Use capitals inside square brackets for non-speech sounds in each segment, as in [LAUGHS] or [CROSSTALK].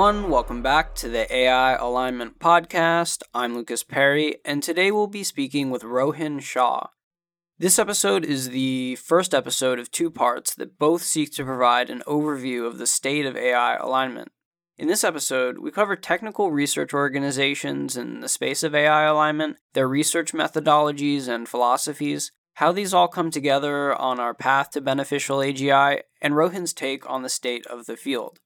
everyone. Welcome back to the AI Alignment Podcast. I'm Lucas Perry, and today we'll be speaking with Rohin Shah. This episode is the first episode of two parts that both seek to provide an overview of the state of AI alignment. In this episode, we cover technical research organizations in the space of AI alignment, their research methodologies and philosophies, how these all come together on our path to beneficial AGI, and Rohin's take on the state of the field.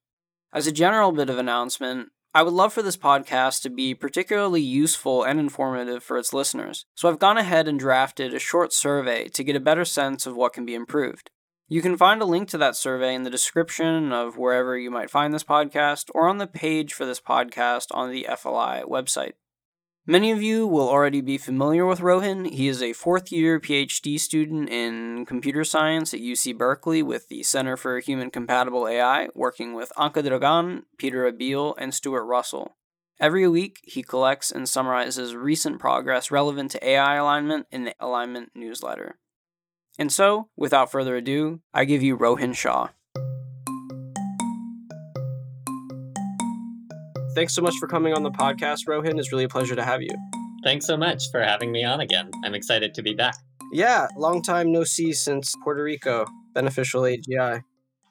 As a general bit of announcement, I would love for this podcast to be particularly useful and informative for its listeners, so I've gone ahead and drafted a short survey to get a better sense of what can be improved. You can find a link to that survey in the description of wherever you might find this podcast or on the page for this podcast on the FLI website. Many of you will already be familiar with Rohin. He is a fourth year PhD student in computer science at UC Berkeley with the Center for Human Compatible AI, working with Anca Dragan, Peter Abbeel, and Stuart Russell. Every week, he collects and summarizes recent progress relevant to AI alignment in the Alignment newsletter. And so, without further ado, I give you Rohin Shah. Thanks so much for coming on the podcast, Rohin. It's really a pleasure to have you. Thanks so much for having me on again. I'm excited to be back. Yeah, long time no see since Puerto Rico, beneficial AGI.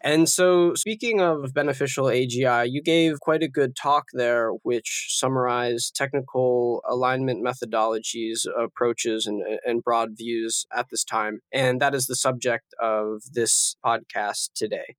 And so, speaking of beneficial AGI, you gave quite a good talk there, which summarized technical alignment methodologies, approaches, and, and broad views at this time. And that is the subject of this podcast today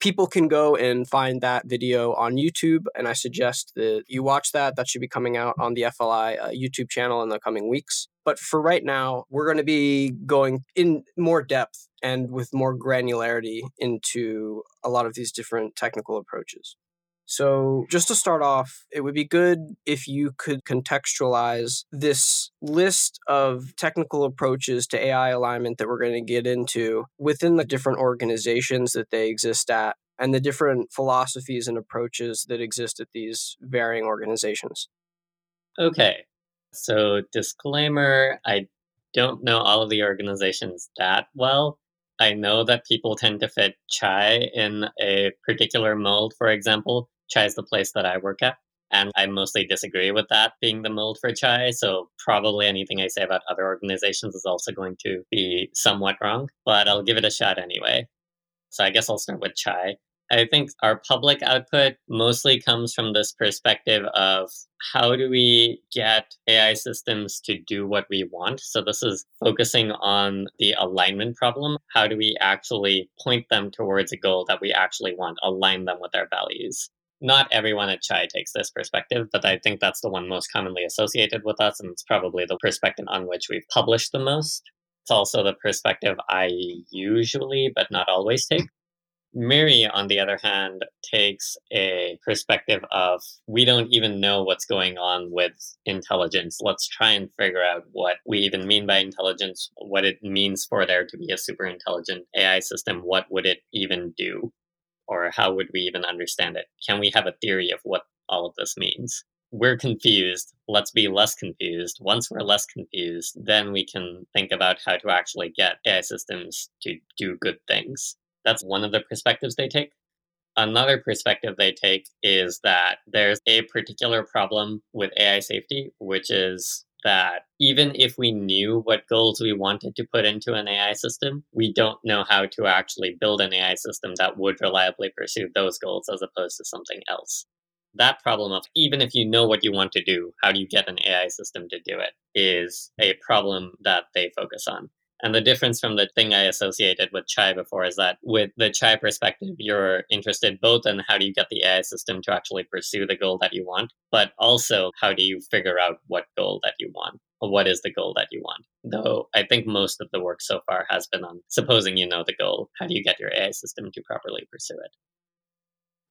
people can go and find that video on YouTube, and I suggest that you watch that. That should be coming out on the FLI uh, YouTube channel in the coming weeks. But for right now, we're going to be going in more depth and with more granularity into a lot of these different technical approaches. So, just to start off, it would be good if you could contextualize this list of technical approaches to AI alignment that we're going to get into within the different organizations that they exist at and the different philosophies and approaches that exist at these varying organizations. Okay. So, disclaimer I don't know all of the organizations that well. I know that people tend to fit chai in a particular mold, for example, chai is the place that I work at. And I mostly disagree with that being the mold for chai. So probably anything I say about other organizations is also going to be somewhat wrong, but I'll give it a shot anyway. So I guess I'll start with chai. I think our public output mostly comes from this perspective of how do we get AI systems to do what we want? So, this is focusing on the alignment problem. How do we actually point them towards a goal that we actually want, align them with our values? Not everyone at Chai takes this perspective, but I think that's the one most commonly associated with us, and it's probably the perspective on which we've published the most. It's also the perspective I usually, but not always take. MIRI, on the other hand, takes a perspective of we don't even know what's going on with intelligence. Let's try and figure out what we even mean by intelligence, what it means for there to be a super intelligent AI system, what would it even do? Or how would we even understand it? Can we have a theory of what all of this means? We're confused. Let's be less confused. Once we're less confused, then we can think about how to actually get AI systems to do good things. That's one of the perspectives they take. Another perspective they take is that there's a particular problem with AI safety, which is that even if we knew what goals we wanted to put into an AI system, we don't know how to actually build an AI system that would reliably pursue those goals as opposed to something else. That problem of even if you know what you want to do, how do you get an AI system to do it is a problem that they focus on. And the difference from the thing I associated with chai before is that with the chai perspective, you're interested both in how do you get the AI system to actually pursue the goal that you want, but also how do you figure out what goal that you want? What is the goal that you want? Though I think most of the work so far has been on supposing you know the goal, how do you get your AI system to properly pursue it?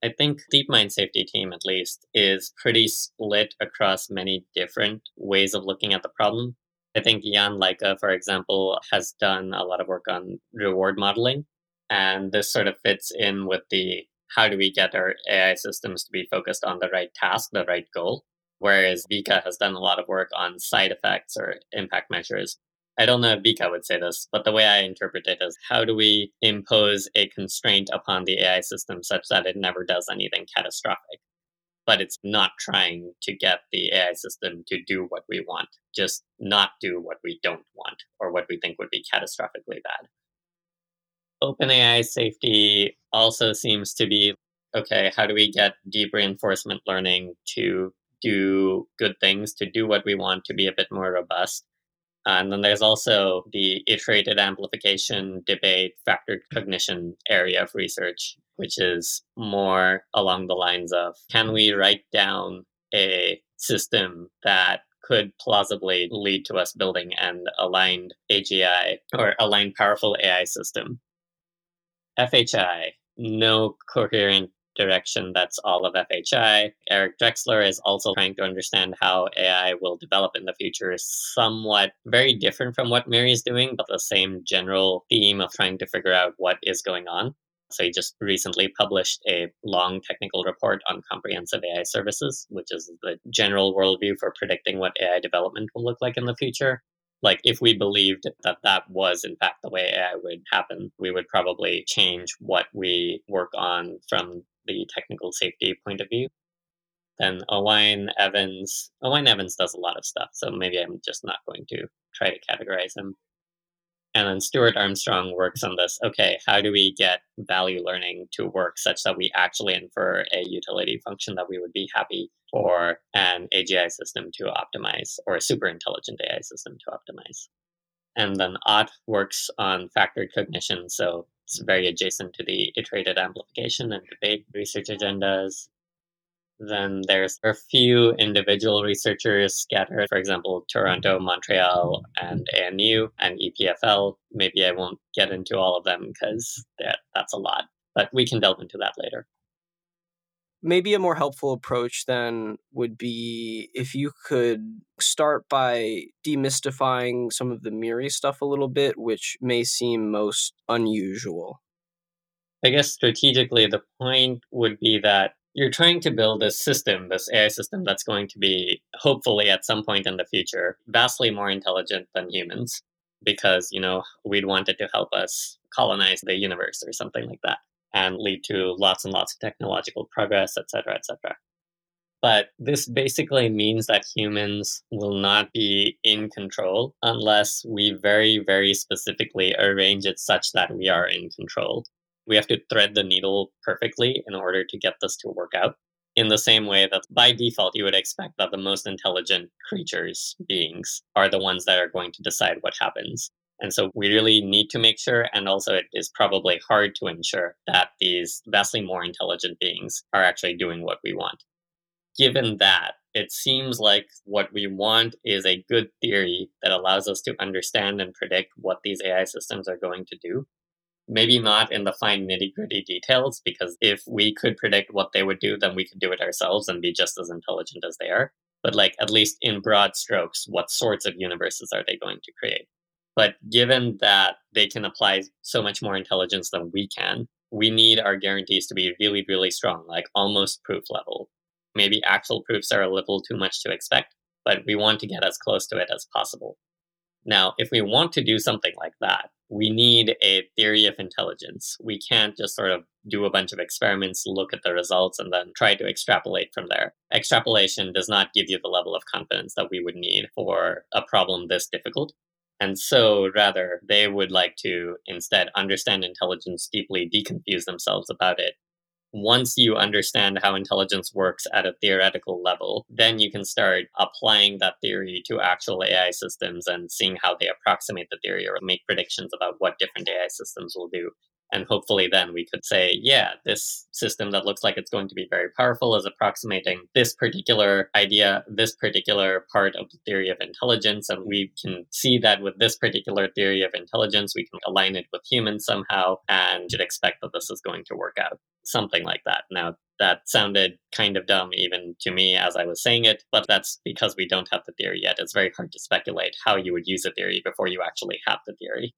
I think DeepMind safety team, at least, is pretty split across many different ways of looking at the problem. I think Jan Leike, uh, for example, has done a lot of work on reward modeling. And this sort of fits in with the how do we get our AI systems to be focused on the right task, the right goal. Whereas Vika has done a lot of work on side effects or impact measures. I don't know if Vika would say this, but the way I interpret it is how do we impose a constraint upon the AI system such that it never does anything catastrophic? But it's not trying to get the AI system to do what we want, just not do what we don't want or what we think would be catastrophically bad. OpenAI safety also seems to be okay, how do we get deep reinforcement learning to do good things, to do what we want, to be a bit more robust? Uh, and then there's also the iterated amplification debate, factored cognition area of research, which is more along the lines of can we write down a system that could plausibly lead to us building an aligned AGI or aligned powerful AI system? FHI, no coherent direction that's all of FHI. Eric Drexler is also trying to understand how AI will develop in the future, somewhat very different from what MIRI is doing, but the same general theme of trying to figure out what is going on. So he just recently published a long technical report on comprehensive AI services, which is the general worldview for predicting what AI development will look like in the future like if we believed that that was in fact the way AI would happen, we would probably change what we work on from the technical safety point of view. Then Owain Evans, Owain Evans does a lot of stuff, so maybe I'm just not going to try to categorize him. And then Stuart Armstrong works on this. Okay, how do we get value learning to work such that we actually infer a utility function that we would be happy for an AGI system to optimize or a super intelligent AI system to optimize? And then Ought works on factored cognition, so it's very adjacent to the iterated amplification and debate research agendas. Then there's a few individual researchers scattered, for example, Toronto, Montreal, and ANU and EPFL. Maybe I won't get into all of them because that, that's a lot, but we can delve into that later. Maybe a more helpful approach then would be if you could start by demystifying some of the MIRI stuff a little bit, which may seem most unusual. I guess strategically, the point would be that you're trying to build a system, this AI system that's going to be, hopefully, at some point in the future, vastly more intelligent than humans, because, you know, we'd want it to help us colonize the universe or something like that and lead to lots and lots of technological progress, etc., etc. But this basically means that humans will not be in control unless we very, very specifically arrange it such that we are in control. We have to thread the needle perfectly in order to get this to work out. In the same way that by default, you would expect that the most intelligent creatures, beings, are the ones that are going to decide what happens. And so we really need to make sure, and also it is probably hard to ensure that these vastly more intelligent beings are actually doing what we want. Given that, it seems like what we want is a good theory that allows us to understand and predict what these AI systems are going to do. Maybe not in the fine nitty gritty details, because if we could predict what they would do, then we could do it ourselves and be just as intelligent as they are. But, like, at least in broad strokes, what sorts of universes are they going to create? But given that they can apply so much more intelligence than we can, we need our guarantees to be really, really strong, like almost proof level. Maybe actual proofs are a little too much to expect, but we want to get as close to it as possible. Now, if we want to do something like that, we need a theory of intelligence. We can't just sort of do a bunch of experiments, look at the results, and then try to extrapolate from there. Extrapolation does not give you the level of confidence that we would need for a problem this difficult. And so, rather, they would like to instead understand intelligence deeply, deconfuse themselves about it. Once you understand how intelligence works at a theoretical level, then you can start applying that theory to actual AI systems and seeing how they approximate the theory or make predictions about what different AI systems will do. And hopefully, then we could say, yeah, this system that looks like it's going to be very powerful is approximating this particular idea, this particular part of the theory of intelligence. And we can see that with this particular theory of intelligence, we can align it with humans somehow and should expect that this is going to work out. Something like that. Now, that sounded kind of dumb even to me as I was saying it, but that's because we don't have the theory yet. It's very hard to speculate how you would use a theory before you actually have the theory.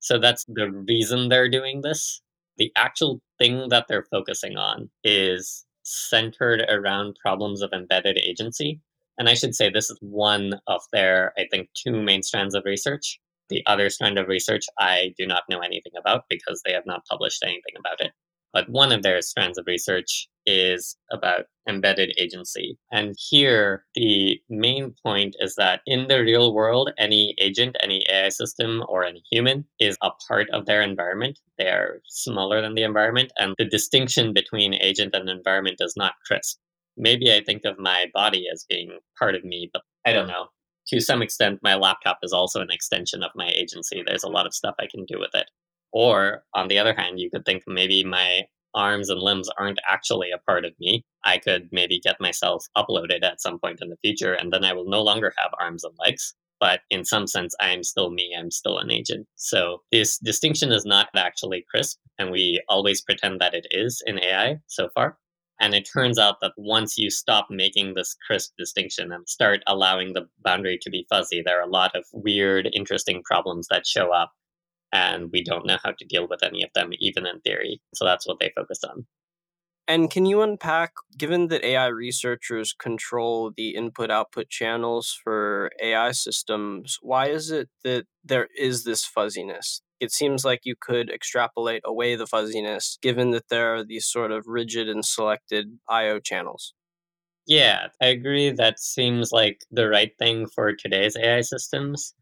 So that's the reason they're doing this. The actual thing that they're focusing on is centered around problems of embedded agency. And I should say this is one of their, I think, two main strands of research. The other strand of research I do not know anything about because they have not published anything about it. But one of their strands of research is about embedded agency. And here, the main point is that in the real world, any agent, any AI system, or any human is a part of their environment. They are smaller than the environment, and the distinction between agent and environment is not crisp. Maybe I think of my body as being part of me, but I don't know. To some extent, my laptop is also an extension of my agency. There's a lot of stuff I can do with it. Or on the other hand, you could think maybe my arms and limbs aren't actually a part of me. I could maybe get myself uploaded at some point in the future, and then I will no longer have arms and legs. But in some sense, I am still me. I'm still an agent. So this distinction is not actually crisp, and we always pretend that it is in AI so far. And it turns out that once you stop making this crisp distinction and start allowing the boundary to be fuzzy, there are a lot of weird, interesting problems that show up and we don't know how to deal with any of them, even in theory. So that's what they focus on. And can you unpack, given that AI researchers control the input output channels for AI systems, why is it that there is this fuzziness? It seems like you could extrapolate away the fuzziness given that there are these sort of rigid and selected IO channels. Yeah, I agree. That seems like the right thing for today's AI systems.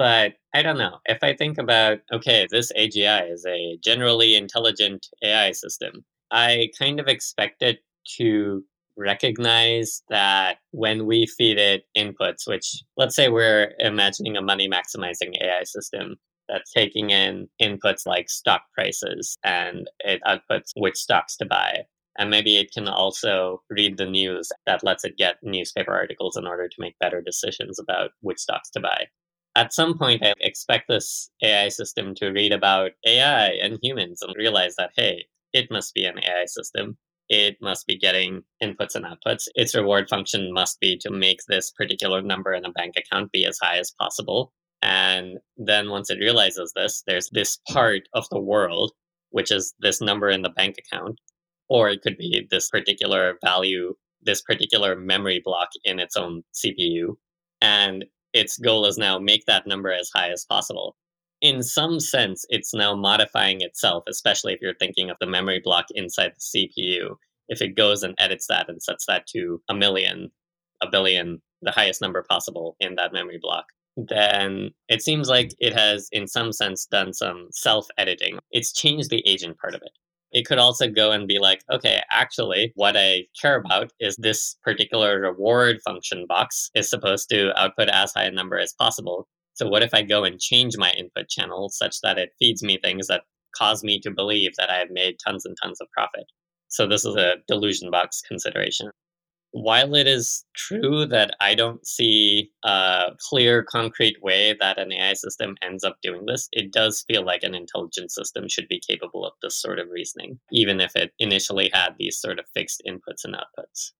But I don't mm-hmm. know. If I think about, okay, this AGI is a generally intelligent AI system, I kind of expect it to recognize that when we feed it inputs, which let's say we're imagining a money maximizing AI system that's taking in inputs like stock prices and it outputs which stocks to buy. And maybe it can also read the news that lets it get newspaper articles in order to make better decisions about which stocks to buy at some point, I expect this AI system to read about AI and humans and realize that, hey, it must be an AI system. It must be getting inputs and outputs. Its reward function must be to make this particular number in a bank account be as high as possible. And then once it realizes this, there's this part of the world, which is this number in the bank account, or it could be this particular value, this particular memory block in its own CPU. And its goal is now make that number as high as possible. In some sense, it's now modifying itself, especially if you're thinking of the memory block inside the CPU. If it goes and edits that and sets that to a million, a billion, the highest number possible in that memory block, then it seems like it has, in some sense, done some self editing. It's changed the agent part of it. It could also go and be like, okay, actually, what I care about is this particular reward function box is supposed to output as high a number as possible. So, what if I go and change my input channel such that it feeds me things that cause me to believe that I have made tons and tons of profit? So, this is a delusion box consideration while it is true that I don't see a clear, concrete way that an AI system ends up doing this, it does feel like an intelligent system should be capable of this sort of reasoning, even if it initially had these sort of fixed inputs and outputs.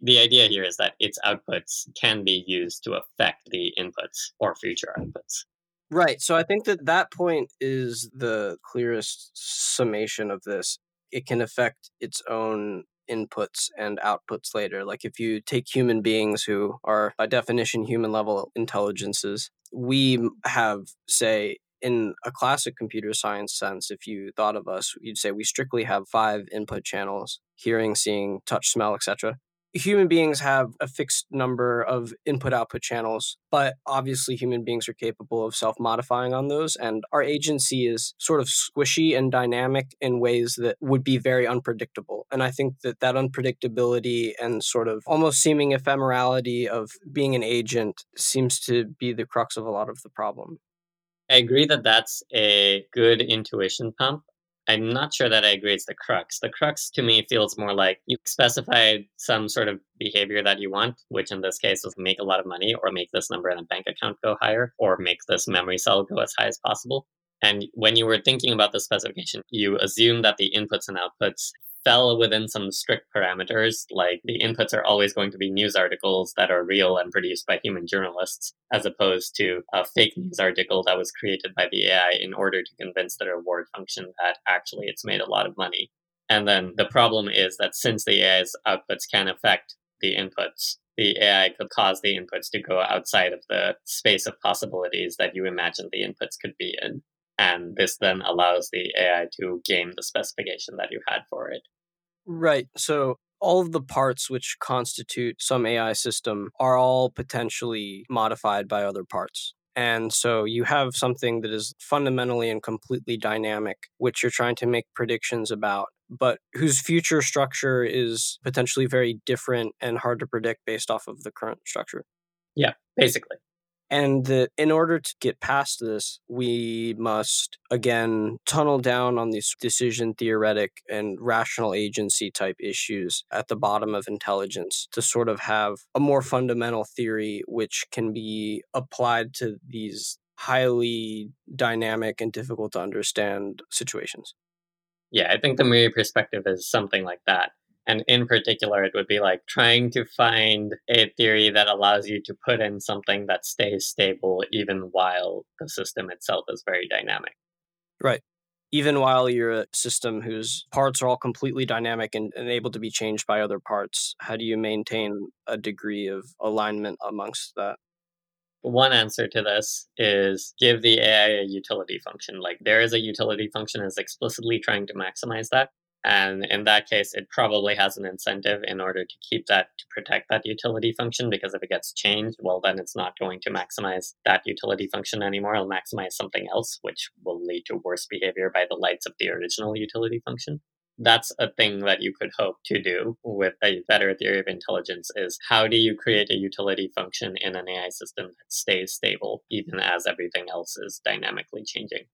The idea here is that its outputs can be used to affect the inputs or future outputs. Right. So I think that that point is the clearest summation of this. It can affect its own inputs and outputs later. Like if you take human beings who are by definition human level intelligences, we have, say, in a classic computer science sense, if you thought of us, you'd say we strictly have five input channels hearing, seeing, touch, smell, etc human beings have a fixed number of input output channels, but obviously human beings are capable of self modifying on those. And our agency is sort of squishy and dynamic in ways that would be very unpredictable. And I think that that unpredictability and sort of almost seeming ephemerality of being an agent seems to be the crux of a lot of the problem. I agree that that's a good intuition pump. I'm not sure that I agree it's the crux. The crux to me feels more like you specified some sort of behavior that you want, which in this case is make a lot of money or make this number in a bank account go higher or make this memory cell go as high as possible. And when you were thinking about the specification, you assume that the inputs and outputs fell within some strict parameters, like the inputs are always going to be news articles that are real and produced by human journalists, as opposed to a fake news article that was created by the AI in order to convince the reward function that actually it's made a lot of money. And then the problem is that since the AI's outputs can affect the inputs, the AI could cause the inputs to go outside of the space of possibilities that you imagine the inputs could be in. And this then allows the AI to game the specification that you had for it. Right. So all of the parts which constitute some AI system are all potentially modified by other parts. And so you have something that is fundamentally and completely dynamic, which you're trying to make predictions about, but whose future structure is potentially very different and hard to predict based off of the current structure. Yeah, basically. And the, in order to get past this, we must again tunnel down on these decision theoretic and rational agency type issues at the bottom of intelligence to sort of have a more fundamental theory which can be applied to these highly dynamic and difficult to understand situations. Yeah, I think the MIRI perspective is something like that. And in particular, it would be like trying to find a theory that allows you to put in something that stays stable even while the system itself is very dynamic. Right. Even while you're a system whose parts are all completely dynamic and, and able to be changed by other parts, how do you maintain a degree of alignment amongst that? One answer to this is give the AI a utility function. Like there is a utility function is explicitly trying to maximize that. And in that case, it probably has an incentive in order to keep that, to protect that utility function, because if it gets changed, well, then it's not going to maximize that utility function anymore. It'll maximize something else, which will lead to worse behavior by the lights of the original utility function. That's a thing that you could hope to do with a better theory of intelligence is how do you create a utility function in an AI system that stays stable even as everything else is dynamically changing?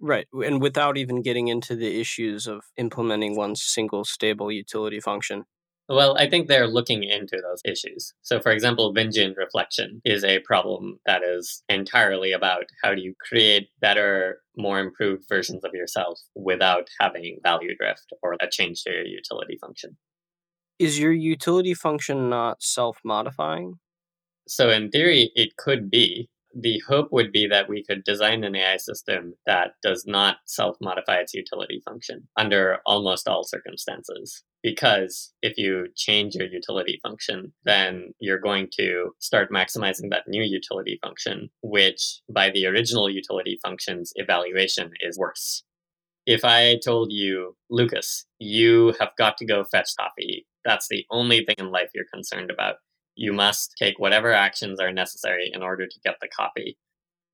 Right. And without even getting into the issues of implementing one single stable utility function. Well, I think they're looking into those issues. So, for example, Vingean reflection is a problem that is entirely about how do you create better, more improved versions of yourself without having value drift or a change to your utility function. Is your utility function not self modifying? So, in theory, it could be the hope would be that we could design an AI system that does not self modify its utility function under almost all circumstances. Because if you change your utility function, then you're going to start maximizing that new utility function, which by the original utility function's evaluation is worse. If I told you, Lucas, you have got to go fetch coffee, that's the only thing in life you're concerned about you must take whatever actions are necessary in order to get the copy.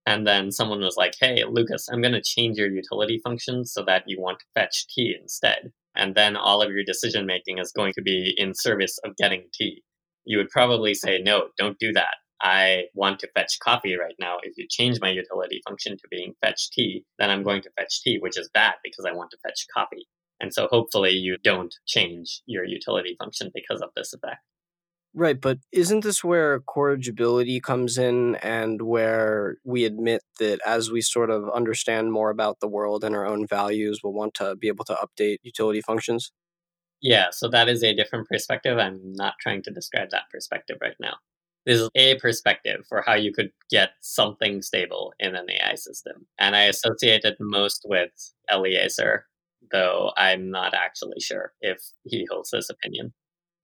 And then someone was like, hey, Lucas, I'm going to change your utility function so that you want to fetch tea instead. And then all of your decision making is going to be in service of getting tea. You would probably say, no, don't do that. I want to fetch coffee right now. If you change my utility function to being fetch tea, then I'm going to fetch tea, which is bad because I want to fetch coffee. And so hopefully you don't change your utility function because of this effect. Right, but isn't this where corrigibility comes in and where we admit that as we sort of understand more about the world and our own values, we'll want to be able to update utility functions? Yeah, so that is a different perspective. I'm not trying to describe that perspective right now. This is a perspective for how you could get something stable in an AI system. And I associate it most with Eliezer, though I'm not actually sure if he holds this opinion.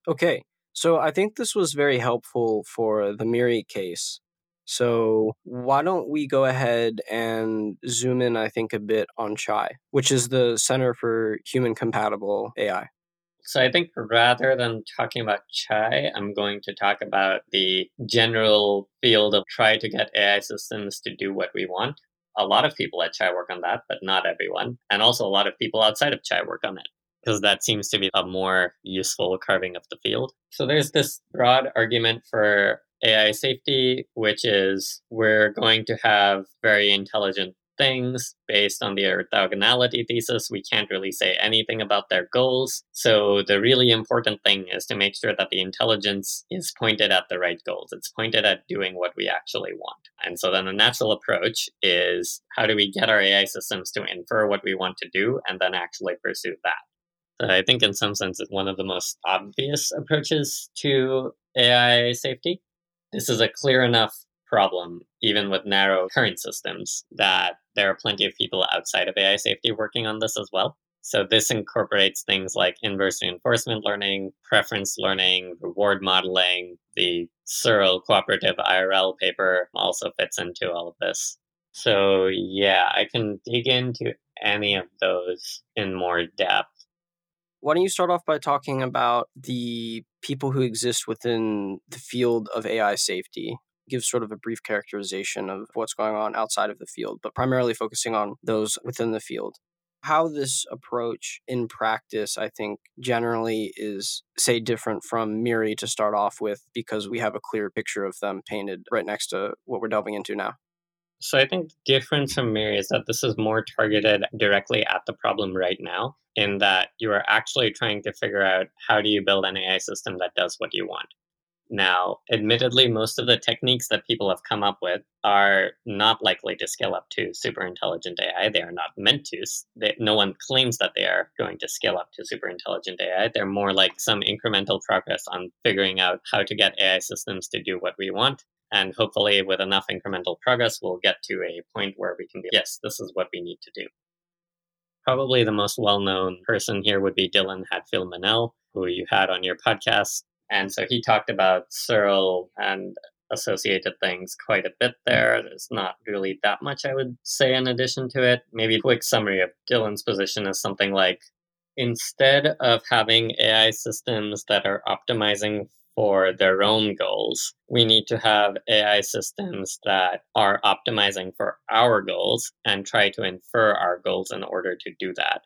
Okay. So I think this was very helpful for the MIRI case. So why don't we go ahead and zoom in, I think, a bit on CHAI, which is the Center for Human Compatible AI. So I think rather than talking about CHAI, I'm going to talk about the general field of try to get AI systems to do what we want. A lot of people at CHAI work on that, but not everyone. And also a lot of people outside of CHAI work on it because that seems to be a more useful carving of the field. So there's this broad argument for AI safety, which is we're going to have very intelligent things based on the orthogonality thesis. We can't really say anything about their goals. So the really important thing is to make sure that the intelligence is pointed at the right goals. It's pointed at doing what we actually want. And so then the natural approach is how do we get our AI systems to infer what we want to do and then actually pursue that? I think, in some sense, it's one of the most obvious approaches to AI safety. This is a clear enough problem, even with narrow current systems, that there are plenty of people outside of AI safety working on this as well. So, this incorporates things like inverse reinforcement learning, preference learning, reward modeling. The CIRL cooperative IRL paper also fits into all of this. So, yeah, I can dig into any of those in more depth. Why don't you start off by talking about the people who exist within the field of AI safety? Give sort of a brief characterization of what's going on outside of the field, but primarily focusing on those within the field. How this approach in practice, I think, generally is, say, different from MIRI to start off with, because we have a clear picture of them painted right next to what we're delving into now. So I think the difference from MIRI is that this is more targeted directly at the problem right now, in that you are actually trying to figure out how do you build an AI system that does what you want. Now, admittedly, most of the techniques that people have come up with are not likely to scale up to super intelligent AI. They are not meant to. They, no one claims that they are going to scale up to super intelligent AI. They're more like some incremental progress on figuring out how to get AI systems to do what we want and hopefully, with enough incremental progress, we'll get to a point where we can be, yes, this is what we need to do. Probably the most well known person here would be Dylan Hadfield Menell, who you had on your podcast. And so he talked about CIRL and associated things quite a bit there. There's not really that much I would say in addition to it. Maybe a quick summary of Dylan's position is something like instead of having AI systems that are optimizing for their own goals. We need to have AI systems that are optimizing for our goals and try to infer our goals in order to do that.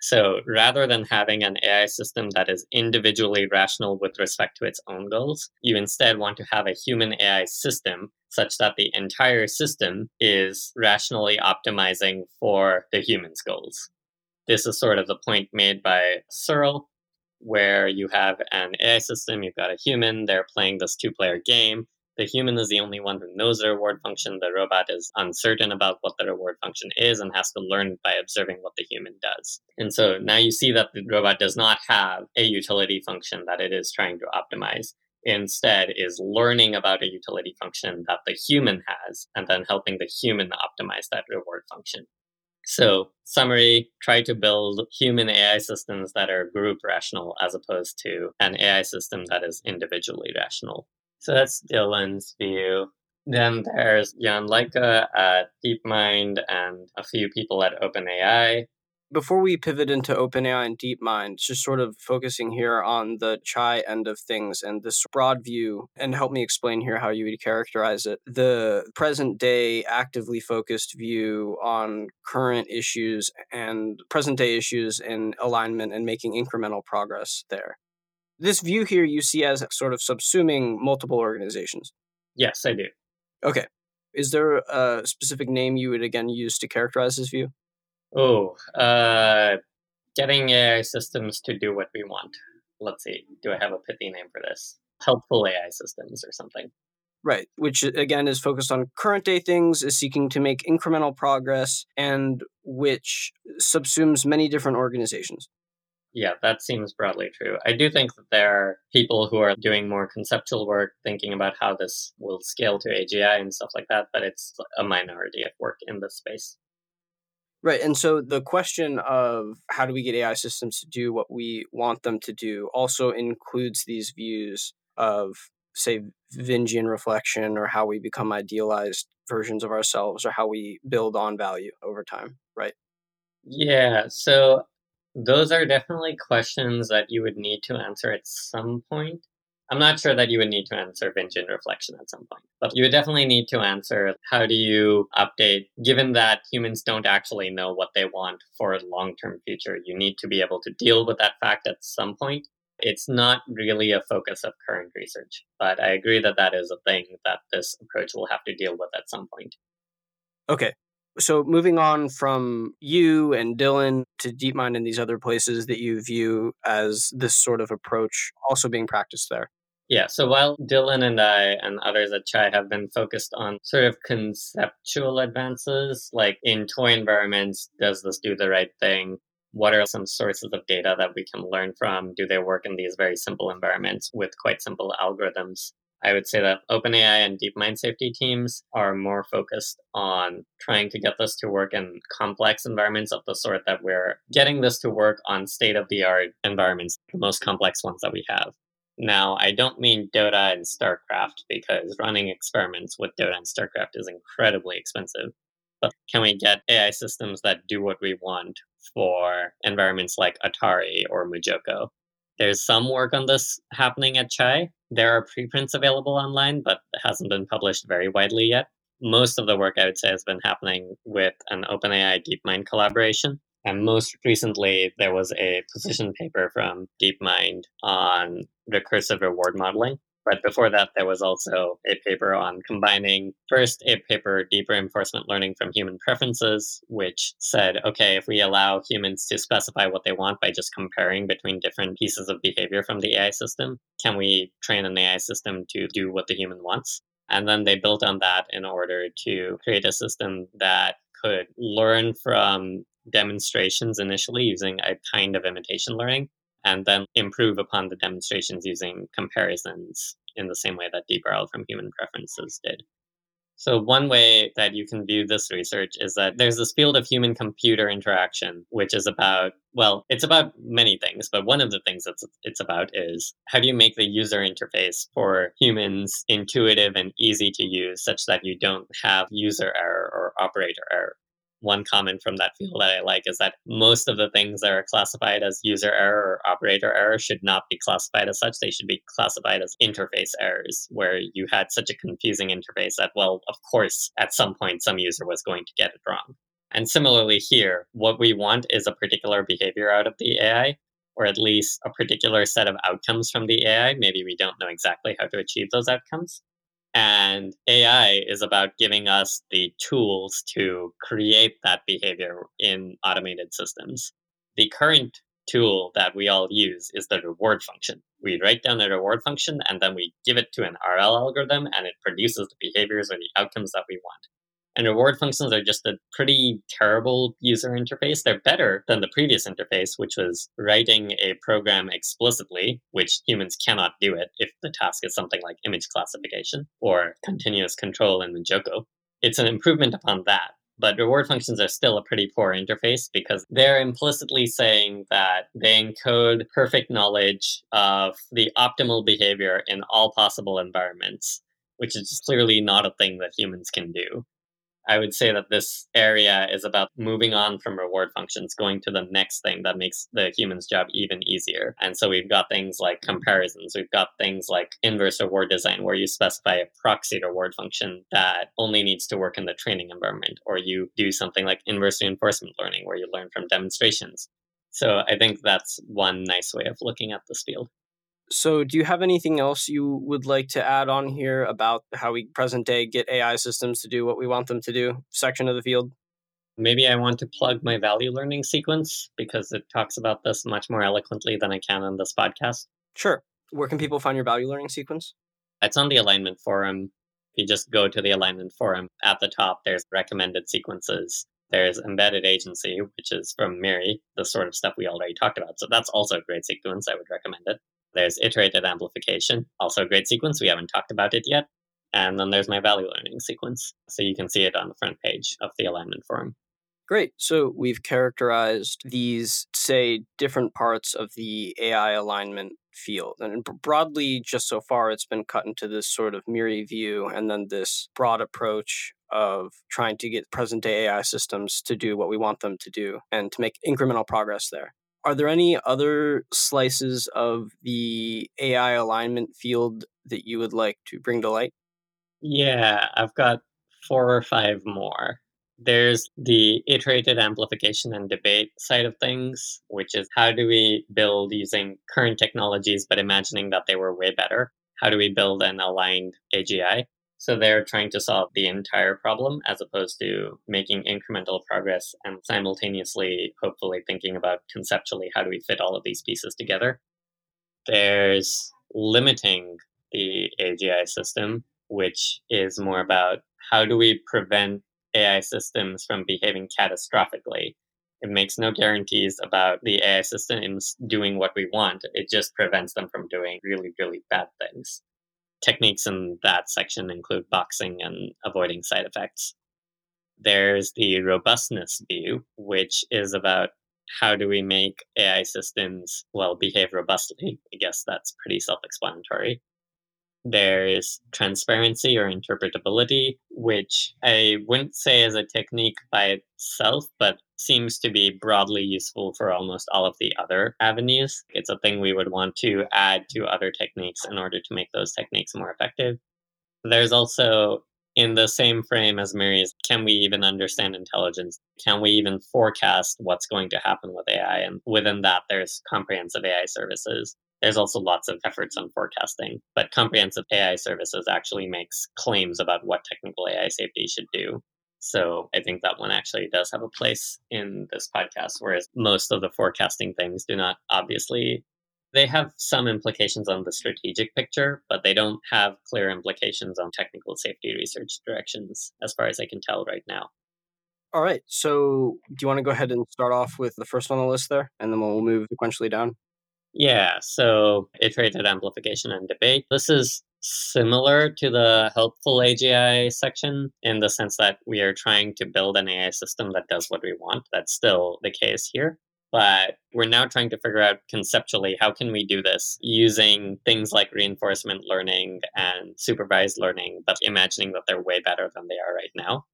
So rather than having an AI system that is individually rational with respect to its own goals, you instead want to have a human AI system such that the entire system is rationally optimizing for the human's goals. This is sort of the point made by CIRL where you have an AI system, you've got a human, they're playing this two player game. The human is the only one who knows the reward function. The robot is uncertain about what the reward function is and has to learn by observing what the human does. And so now you see that the robot does not have a utility function that it is trying to optimize. Instead, is learning about a utility function that the human has and then helping the human optimize that reward function. So, summary try to build human AI systems that are group rational as opposed to an AI system that is individually rational. So, that's Dylan's view. Then there's Jan Leike at DeepMind and a few people at OpenAI before we pivot into OpenAI and DeepMind, just sort of focusing here on the chai end of things and this broad view, and help me explain here how you would characterize it. The present day actively focused view on current issues and present day issues in alignment and making incremental progress there. This view here you see as sort of subsuming multiple organizations. Yes, I do. Okay. Is there a specific name you would again use to characterize this view? Oh, uh, getting AI systems to do what we want. Let's see. Do I have a pithy name for this? Helpful AI systems or something. Right, which again is focused on current day things, is seeking to make incremental progress, and which subsumes many different organizations. Yeah, that seems broadly true. I do think that there are people who are doing more conceptual work, thinking about how this will scale to AGI and stuff like that, but it's a minority of work in this space. Right. And so the question of how do we get AI systems to do what we want them to do also includes these views of, say, Vingean reflection or how we become idealized versions of ourselves or how we build on value over time. Right. Yeah. So those are definitely questions that you would need to answer at some point. I'm not sure that you would need to answer Vingean reflection at some point, but you would definitely need to answer how do you update, given that humans don't actually know what they want for a long term future. You need to be able to deal with that fact at some point. It's not really a focus of current research, but I agree that that is a thing that this approach will have to deal with at some point. Okay. So moving on from you and Dylan to DeepMind and these other places that you view as this sort of approach also being practiced there. Yeah, so while Dylan and I and others at Chai have been focused on sort of conceptual advances, like in toy environments, does this do the right thing? What are some sources of data that we can learn from? Do they work in these very simple environments with quite simple algorithms? I would say that OpenAI and DeepMind safety teams are more focused on trying to get this to work in complex environments of the sort that we're getting this to work on state of the art environments, the most complex ones that we have. Now, I don't mean Dota and StarCraft because running experiments with Dota and StarCraft is incredibly expensive. But can we get AI systems that do what we want for environments like Atari or MuJoCo. There's some work on this happening at Chai. There are preprints available online, but it hasn't been published very widely yet. Most of the work I would say has been happening with an OpenAI DeepMind collaboration. And most recently, there was a position paper from DeepMind on recursive reward modeling. But before that, there was also a paper on combining first a paper, deep reinforcement learning from human preferences, which said, okay, if we allow humans to specify what they want by just comparing between different pieces of behavior from the AI system, can we train an AI system to do what the human wants? And then they built on that in order to create a system that could learn from demonstrations initially using a kind of imitation learning and then improve upon the demonstrations using comparisons in the same way that DeepRL from human preferences did. So, one way that you can view this research is that there's this field of human computer interaction, which is about, well, it's about many things, but one of the things that it's about is how do you make the user interface for humans intuitive and easy to use such that you don't have user error or operator error one comment from that field that I like is that most of the things that are classified as user error or operator error should not be classified as such. They should be classified as interface errors, where you had such a confusing interface that, well, of course, at some point, some user was going to get it wrong. And similarly here, what we want is a particular behavior out of the AI, or at least a particular set of outcomes from the AI. Maybe we don't know exactly how to achieve those outcomes. And AI is about giving us the tools to create that behavior in automated systems. The current tool that we all use is the reward function. We write down a reward function and then we give it to an RL algorithm and it produces the behaviors or the outcomes that we want. And reward functions are just a pretty terrible user interface. They're better than the previous interface, which was writing a program explicitly, which humans cannot do it if the task is something like image classification or continuous control in MuJoCo. It's an improvement upon that. But reward functions are still a pretty poor interface because they're implicitly saying that they encode perfect knowledge of the optimal behavior in all possible environments, which is clearly not a thing that humans can do. I would say that this area is about moving on from reward functions, going to the next thing that makes the human's job even easier. And so we've got things like comparisons, we've got things like inverse reward design, where you specify a proxy reward function that only needs to work in the training environment, or you do something like inverse reinforcement learning, where you learn from demonstrations. So I think that's one nice way of looking at this field. So, do you have anything else you would like to add on here about how we present day get AI systems to do what we want them to do section of the field? Maybe I want to plug my value learning sequence because it talks about this much more eloquently than I can on this podcast. Sure. Where can people find your value learning sequence? It's on the alignment forum. If you just go to the alignment forum, at the top, there's recommended sequences. There's embedded agency, which is from Miri, the sort of stuff we already talked about. So that's also a great sequence. I would recommend it. There's iterated amplification, also a great sequence. We haven't talked about it yet. And then there's my value learning sequence. So you can see it on the front page of the alignment forum. Great. So we've characterized these, say, different parts of the AI alignment field. And broadly, just so far, it's been cut into this sort of Miri view and then this broad approach of trying to get present day AI systems to do what we want them to do and to make incremental progress there. Are there any other slices of the AI alignment field that you would like to bring to light? Yeah, I've got four or five more. There's the iterated amplification and debate side of things, which is how do we build using current technologies but imagining that they were way better? How do we build an aligned AGI? So they're trying to solve the entire problem as opposed to making incremental progress and simultaneously, hopefully, thinking about conceptually how do we fit all of these pieces together. There's limiting the AGI system, which is more about how do we prevent AI systems from behaving catastrophically. It makes no guarantees about the AI systems doing what we want. It just prevents them from doing really, really bad things techniques in that section include boxing and avoiding side effects. There's the robustness view, which is about how do we make AI systems, well, behave robustly? I guess that's pretty self explanatory. There's transparency or interpretability, which I wouldn't say is a technique by itself, but seems to be broadly useful for almost all of the other avenues. It's a thing we would want to add to other techniques in order to make those techniques more effective. There's also in the same frame as MIRI's, can we even understand intelligence? Can we even forecast what's going to happen with AI? And within that, there's comprehensive AI services. There's also lots of efforts on forecasting, but comprehensive AI services actually makes claims about what technical AI safety should do. So I think that one actually does have a place in this podcast, whereas most of the forecasting things do not obviously. They have some implications on the strategic picture, but they don't have clear implications on technical safety research directions, as far as I can tell right now. All right. So, do you want to go ahead and start off with the first on the list there, and then we'll move sequentially down? Yeah, so iterated amplification and debate. This is similar to the helpful AGI section in the sense that we are trying to build an AI system that does what we want. That's still the case here. But we're now trying to figure out conceptually how can we do this using things like reinforcement learning and supervised learning, but imagining that they're way better than they are right now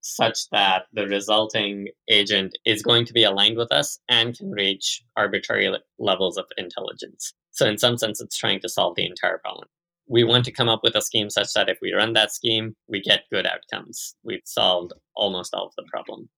such that the resulting agent is going to be aligned with us and can reach arbitrary levels of intelligence. So, in some sense, it's trying to solve the entire problem. We want to come up with a scheme such that if we run that scheme, we get good outcomes. We've solved almost all of the problem.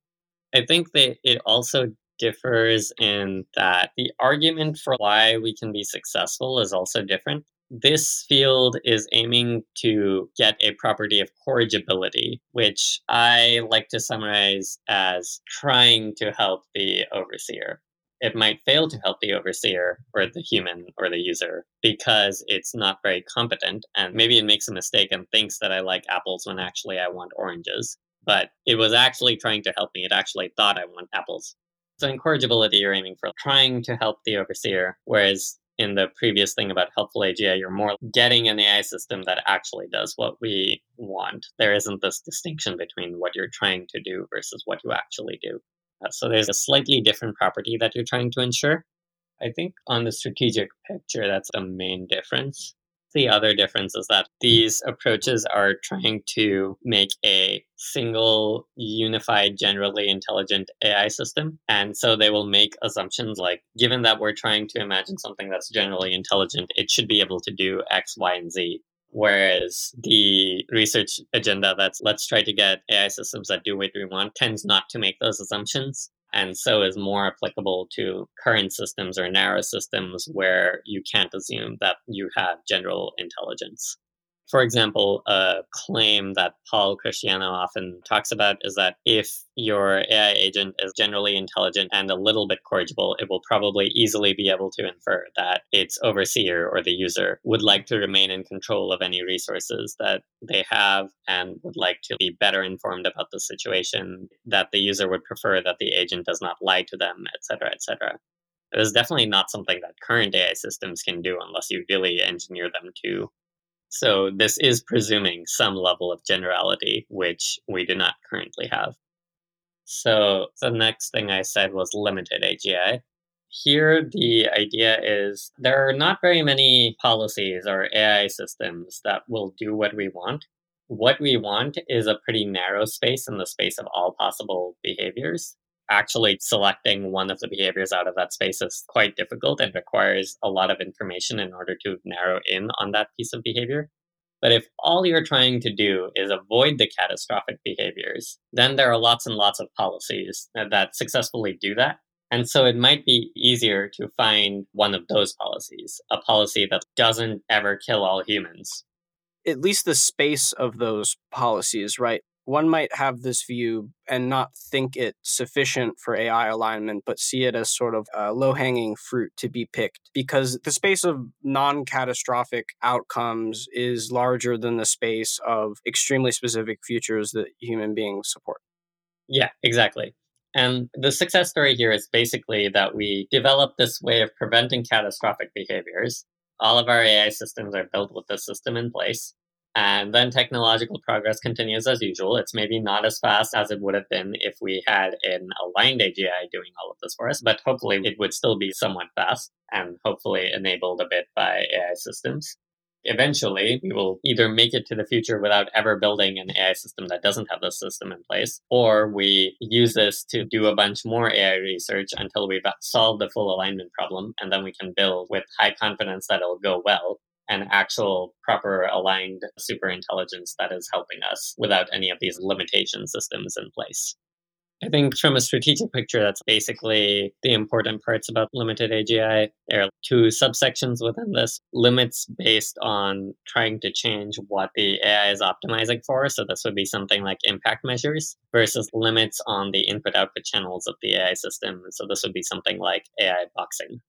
I think that it also differs in that the argument for why we can be successful is also different this field is aiming to get a property of corrigibility, which I like to summarize as trying to help the overseer. It might fail to help the overseer or the human or the user because it's not very competent and maybe it makes a mistake and thinks that I like apples when actually I want oranges. But it was actually trying to help me. It actually thought I want apples. So in corrigibility, you're aiming for trying to help the overseer, whereas in the previous thing about helpful AGI, you're more getting an AI system that actually does what we want. There isn't this distinction between what you're trying to do versus what you actually do. Uh, so there's a slightly different property that you're trying to ensure. I think on the strategic picture, that's the main difference. The other difference is that these approaches are trying to make a single, unified, generally intelligent AI system. And so they will make assumptions like, given that we're trying to imagine something that's generally intelligent, it should be able to do X, Y, and Z. Whereas the research agenda that's let's try to get AI systems that do what we want tends not to make those assumptions and so is more applicable to current systems or narrow systems where you can't assume that you have general intelligence. For example, a claim that Paul Christiano often talks about is that if your AI agent is generally intelligent and a little bit corrigible, it will probably easily be able to infer that its overseer or the user would like to remain in control of any resources that they have and would like to be better informed about the situation, that the user would prefer that the agent does not lie to them, etc., etc. It is definitely not something that current AI systems can do unless you really engineer them to so this is presuming some level of generality, which we do not currently have. So the next thing I said was limited AGI. Here, the idea is there are not very many policies or AI systems that will do what we want. What we want is a pretty narrow space in the space of all possible behaviors actually selecting one of the behaviors out of that space is quite difficult and requires a lot of information in order to narrow in on that piece of behavior. But if all you're trying to do is avoid the catastrophic behaviors, then there are lots and lots of policies that successfully do that. And so it might be easier to find one of those policies, a policy that doesn't ever kill all humans. At least the space of those policies, right? One might have this view and not think it sufficient for AI alignment, but see it as sort of a low hanging fruit to be picked because the space of non catastrophic outcomes is larger than the space of extremely specific futures that human beings support. Yeah, exactly. And the success story here is basically that we developed this way of preventing catastrophic behaviors. All of our AI systems are built with this system in place. And then technological progress continues as usual. It's maybe not as fast as it would have been if we had an aligned AGI doing all of this for us, but hopefully it would still be somewhat fast and hopefully enabled a bit by AI systems. Eventually, we will either make it to the future without ever building an AI system that doesn't have this system in place, or we use this to do a bunch more AI research until we've solved the full alignment problem, and then we can build with high confidence that it'll go well an actual proper aligned super intelligence that is helping us without any of these limitation systems in place. I think from a strategic picture, that's basically the important parts about limited AGI. There are two subsections within this limits based on trying to change what the AI is optimizing for. So, this would be something like impact measures versus limits on the input output channels of the AI system. So, this would be something like AI boxing.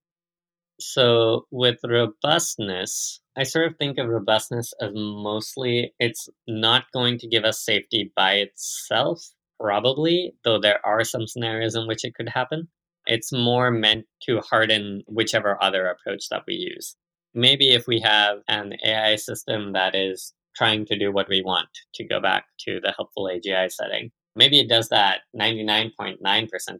So, with robustness, I sort of think of robustness as mostly it's not going to give us safety by itself Probably, though there are some scenarios in which it could happen. It's more meant to harden whichever other approach that we use. Maybe if we have an AI system that is trying to do what we want, to go back to the helpful AGI setting, maybe it does that 99.9%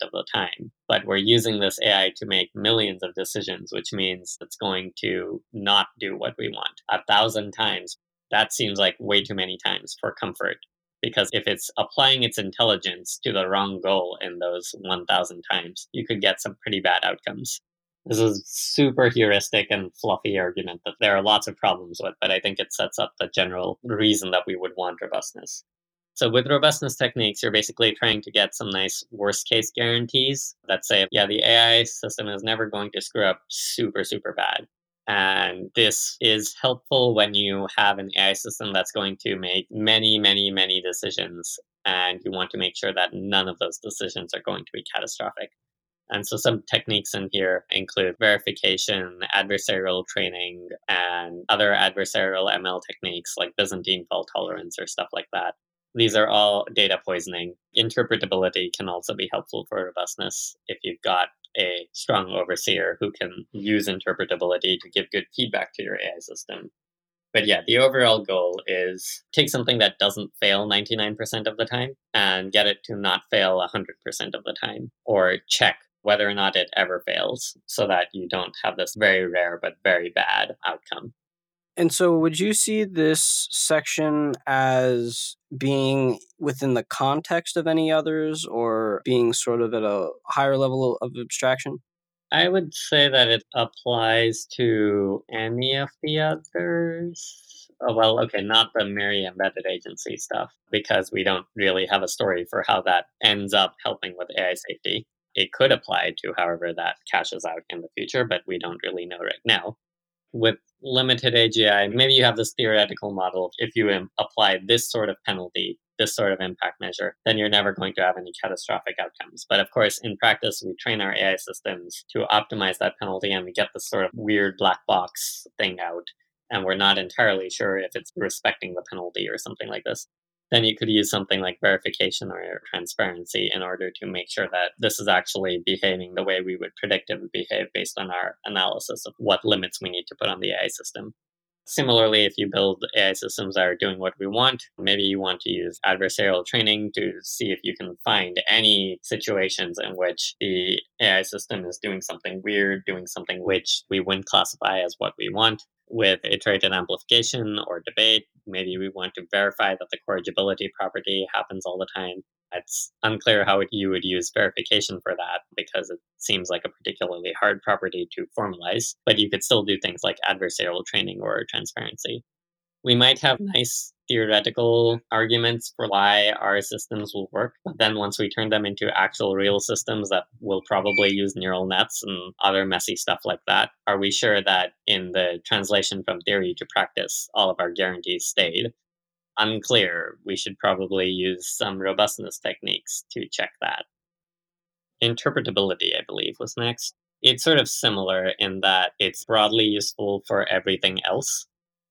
of the time, but we're using this AI to make millions of decisions, which means it's going to not do what we want a thousand times. That seems like way too many times for comfort because if it's applying its intelligence to the wrong goal in those 1000 times, you could get some pretty bad outcomes. This is super heuristic and fluffy argument that there are lots of problems with, but I think it sets up the general reason that we would want robustness. So with robustness techniques, you're basically trying to get some nice worst case guarantees that say, yeah, the AI system is never going to screw up super, super bad. And this is helpful when you have an AI system that's going to make many, many, many decisions. And you want to make sure that none of those decisions are going to be catastrophic. And so some techniques in here include verification, adversarial training, and other adversarial ML techniques like Byzantine fault tolerance or stuff like that. These are all data poisoning. Interpretability can also be helpful for robustness if you've got a strong overseer who can use interpretability to give good feedback to your AI system. But yeah, the overall goal is take something that doesn't fail 99% of the time and get it to not fail 100% of the time, or check whether or not it ever fails so that you don't have this very rare but very bad outcome. And so, would you see this section as being within the context of any others or being sort of at a higher level of abstraction? I would say that it applies to any of the others. Oh, well, okay, not the MIRI embedded agency stuff, because we don't really have a story for how that ends up helping with AI safety. It could apply to however that cashes out in the future, but we don't really know right now with limited AGI, maybe you have this theoretical model. If you apply this sort of penalty, this sort of impact measure, then you're never going to have any catastrophic outcomes. But of course, in practice, we train our AI systems to optimize that penalty and we get this sort of weird black box thing out. And we're not entirely sure if it's respecting the penalty or something like this then you could use something like verification or transparency in order to make sure that this is actually behaving the way we would predict it would behave based on our analysis of what limits we need to put on the AI system. Similarly, if you build AI systems that are doing what we want, maybe you want to use adversarial training to see if you can find any situations in which the AI system is doing something weird, doing something which we wouldn't classify as what we want with iterated amplification or debate. Maybe we want to verify that the corrigibility property happens all the time. It's unclear how you would use verification for that because it seems like a particularly hard property to formalize, but you could still do things like adversarial training or transparency. We might have nice theoretical arguments for why our systems will work. But then once we turn them into actual real systems that will probably use neural nets and other messy stuff like that, are we sure that in the translation from theory to practice, all of our guarantees stayed? Unclear. We should probably use some robustness techniques to check that. Interpretability, I believe, was next. It's sort of similar in that it's broadly useful for everything else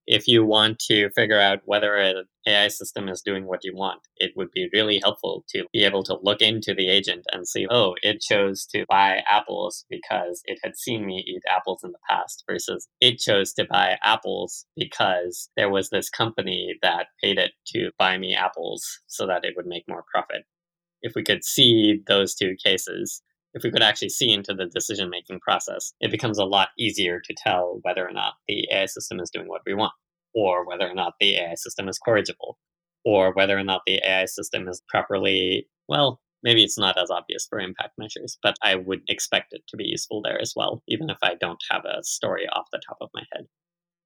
if you want to figure out whether an AI system is doing what you want, it would be really helpful to be able to look into the agent and see, oh, it chose to buy apples because it had seen me eat apples in the past, versus it chose to buy apples because there was this company that paid it to buy me apples so that it would make more profit. If we could see those two cases, if we could actually see into the decision making process, it becomes a lot easier to tell whether or not the AI system is doing what we want. or whether or not the AI system is corrigible, or whether or not the AI system is properly, well, maybe it's not as obvious for impact measures, but I would expect it to be useful there as well, even if I don't have a story off the top of my head.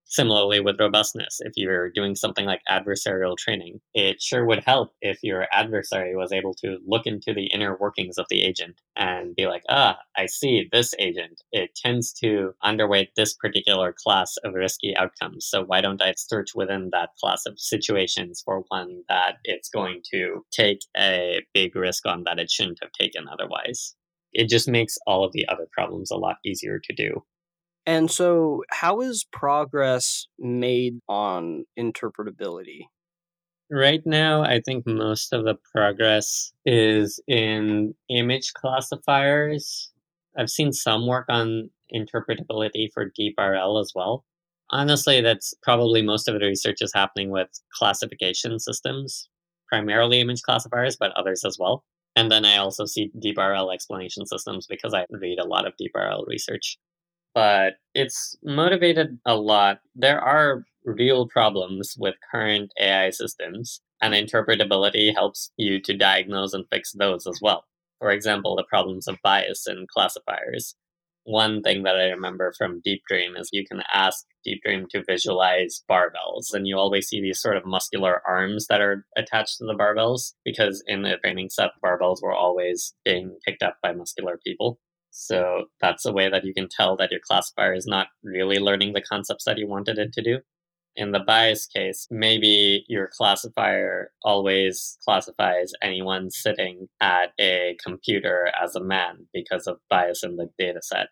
Similarly, with robustness, if you're doing something like adversarial training, it sure would help if your adversary was able to look into the inner workings of the agent and be like, ah, I see this agent. It tends to underweight this particular class of risky outcomes. So why don't I search within that class of situations for one that it's going to take a big risk on that it shouldn't have taken otherwise? It just makes all of the other problems a lot easier to do. And so, how is progress made on interpretability? Right now, I think most of the progress is in image classifiers. I've seen some work on interpretability for DeepRL as well. Honestly, that's probably most of the research is happening with classification systems, primarily image classifiers, but others as well. And then I also see DeepRL explanation systems because I read a lot of DeepRL research but it's motivated a lot. There are real problems with current AI systems, and interpretability helps you to diagnose and fix those as well. For example, the problems of bias in classifiers. One thing that I remember from Deep Dream is you can ask Deep Dream to visualize barbells, and you always see these sort of muscular arms that are attached to the barbells because in the training set, barbells were always being picked up by muscular people. So that's a way that you can tell that your classifier is not really learning the concepts that you wanted it to do. In the bias case, maybe your classifier always classifies anyone sitting at a computer as a man because of bias in the data set.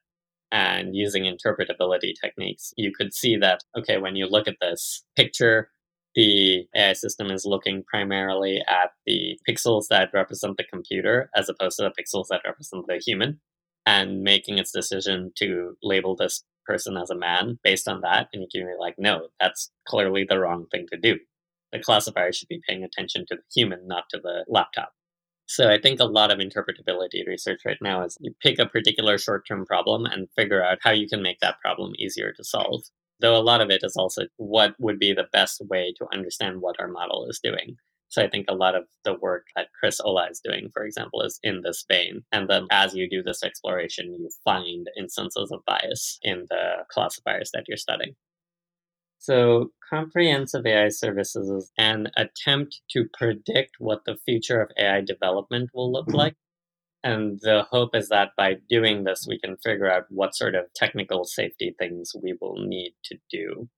And using interpretability techniques, you could see that, okay, when you look at this picture, the AI system is looking primarily at the pixels that represent the computer as opposed to the pixels that represent the human and making its decision to label this person as a man based on that. And you can be like, no, that's clearly the wrong thing to do. The classifier should be paying attention to the human, not to the laptop. So I think a lot of interpretability research right now is you pick a particular short term problem and figure out how you can make that problem easier to solve. Though a lot of it is also what would be the best way to understand what our model is doing. So I think a lot of the work that Chris Olah is doing, for example, is in this vein. And then as you do this exploration, you find instances of bias in the classifiers that you're studying. So, comprehensive AI services is an attempt to predict what the future of AI development will look mm-hmm. like. And the hope is that by doing this, we can figure out what sort of technical safety things we will need to do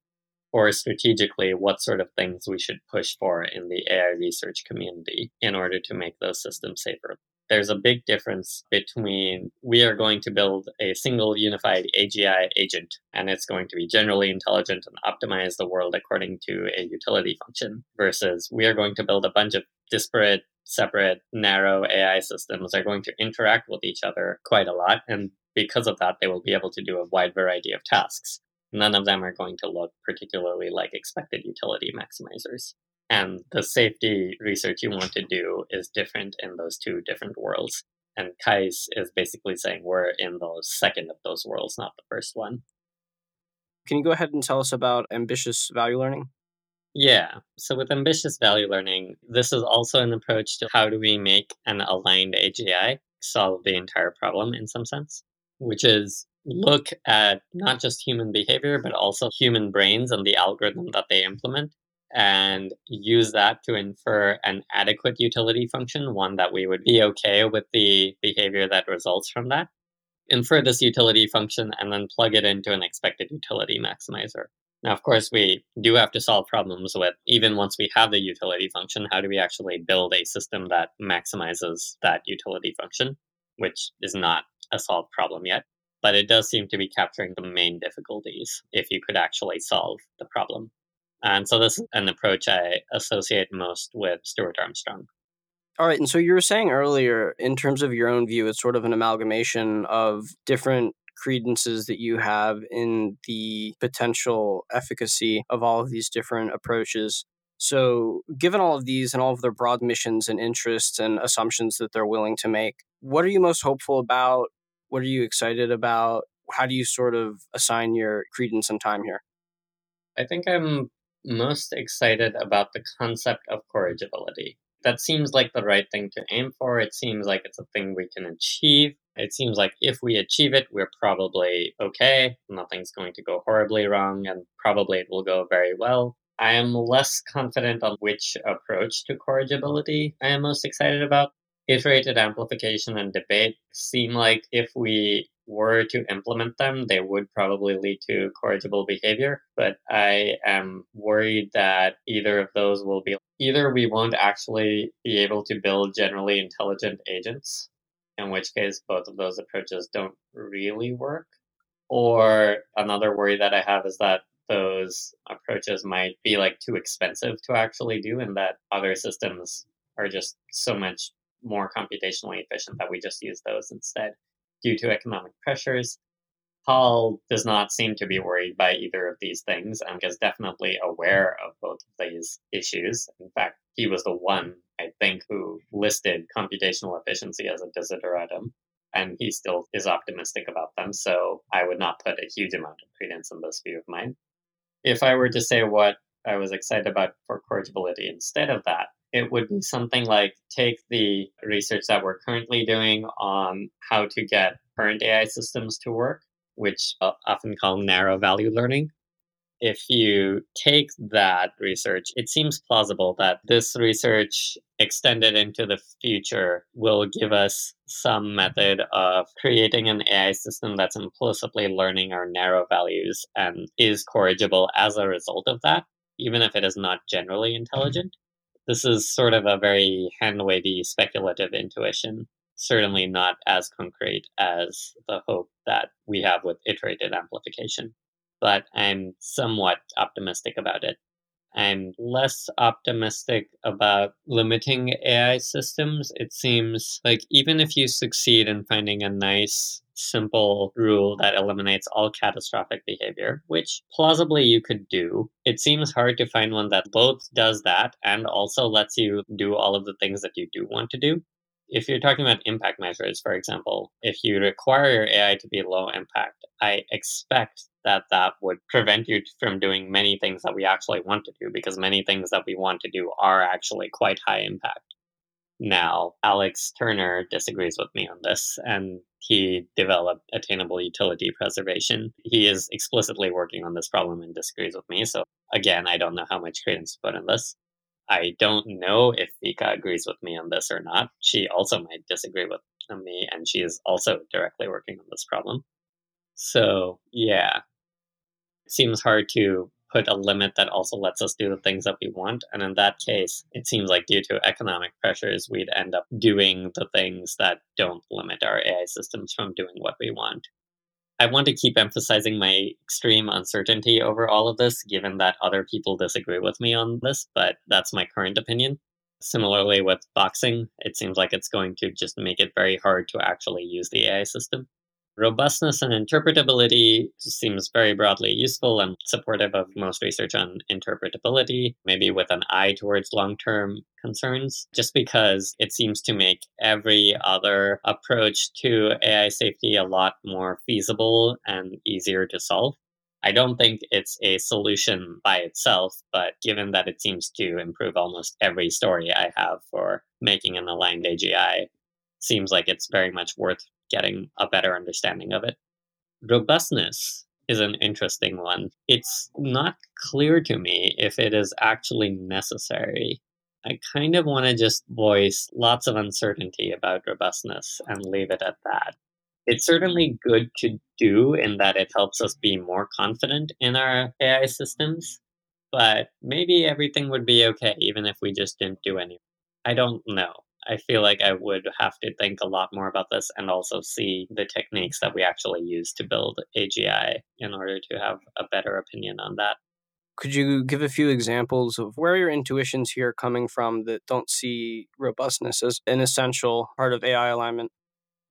or strategically what sort of things we should push for in the AI research community in order to make those systems safer. There's a big difference between we are going to build a single unified AGI agent and it's going to be generally intelligent and optimize the world according to a utility function versus we are going to build a bunch of disparate separate narrow AI systems are going to interact with each other quite a lot. And because of that, they will be able to do a wide variety of tasks none of them are going to look particularly like expected utility maximizers. And the safety research you want to do is different in those two different worlds. And CAIS is basically saying we're in the second of those worlds, not the first one. Can you go ahead and tell us about ambitious value learning? Yeah. So with ambitious value learning, this is also an approach to how do we make an aligned AGI solve the entire problem in some sense, which is look at not just human behavior, but also human brains and the algorithm that they implement, and use that to infer an adequate utility function, one that we would be okay with the behavior that results from that. Infer this utility function and then plug it into an expected utility maximizer. Now, of course, we do have to solve problems with even once we have the utility function, how do we actually build a system that maximizes that utility function, which is not a solved problem yet but it does seem to be capturing the main difficulties if you could actually solve the problem. And so this is an approach I associate most with Stuart Armstrong. All right. And so you were saying earlier, in terms of your own view, it's sort of an amalgamation of different credences that you have in the potential efficacy of all of these different approaches. So, given all of these and all of their broad missions and interests and assumptions that they're willing to make, what are you most hopeful about what are you excited about? How do you sort of assign your credence and time here? I think I'm most excited about the concept of corrigibility. That seems like the right thing to aim for. It seems like it's a thing we can achieve. It seems like if we achieve it, we're probably okay. Nothing's going to go horribly wrong, and probably it will go very well. I am less confident on which approach to corrigibility I am most excited about. Iterated amplification and debate seem like if we were to implement them, they would probably lead to corrigible behavior. But I am worried that either of those will be either we won't actually be able to build generally intelligent agents, in which case both of those approaches don't really work. Or another worry that I have is that those approaches might be like too expensive to actually do, and that other systems are just so much more computationally efficient that we just use those instead due to economic pressures. Paul does not seem to be worried by either of these things and is definitely aware of both of these issues. In fact, he was the one, I think, who listed computational efficiency as a desideratum, and he still is optimistic about them. So I would not put a huge amount of credence in this view of mine. If I were to say what I was excited about for corrigibility instead of that, it would be something like take the research that we're currently doing on how to get current AI systems to work, which I often call narrow value learning. If you take that research, it seems plausible that this research extended into the future will give us some method of creating an AI system that's implicitly learning our narrow values and is corrigible as a result of that, even if it is not generally mm-hmm. intelligent this is sort of a very hand wavy speculative intuition, certainly not as concrete as the hope that we have with iterated amplification. But I'm somewhat optimistic about it. I'm less optimistic about limiting AI systems. It seems like even if you succeed in finding a nice simple rule that eliminates all catastrophic behavior, which plausibly you could do. It seems hard to find one that both does that and also lets you do all of the things that you do want to do. If you're talking about impact measures, for example, if you require your AI to be low impact, I expect that that would prevent you from doing many things that we actually want to do because many things that we want to do are actually quite high impact. Now, Alex Turner disagrees with me on this, and he developed attainable utility preservation. He is explicitly working on this problem and disagrees with me. So, again, I don't know how much credence to put in this. I don't know if Vika agrees with me on this or not. She also might disagree with me, and she is also directly working on this problem. So, yeah, it seems hard to put a limit that also lets us do the things that we want. And in that case, it seems like due to economic pressures, we'd end up doing the things that don't limit our AI systems from doing what we want. I want to keep emphasizing my extreme uncertainty over all of this, given that other people disagree with me on this, but that's my current opinion. Similarly, with boxing, it seems like it's going to just make it very hard to actually use the AI system. Robustness and interpretability seems very broadly useful and supportive of most research on interpretability, maybe with an eye towards long term concerns, just because it seems to make every other approach to AI safety a lot more feasible and easier to solve. I don't think it's a solution by itself, but given that it seems to improve almost every story I have for making an aligned AGI, seems like it's very much worth getting a better understanding of it. Robustness is an interesting one. It's not clear to me if it is actually necessary. I kind of want to just voice lots of uncertainty about robustness and leave it at that. It's certainly good to do in that it helps us be more confident in our AI systems, but maybe everything would be okay even if we just didn't do any. I don't know. I feel like I would have to think a lot more about this and also see the techniques that we actually use to build AGI in order to have a better opinion on that. Could you give a few examples of where your intuitions here are coming from that don't see robustness as an essential part of AI alignment?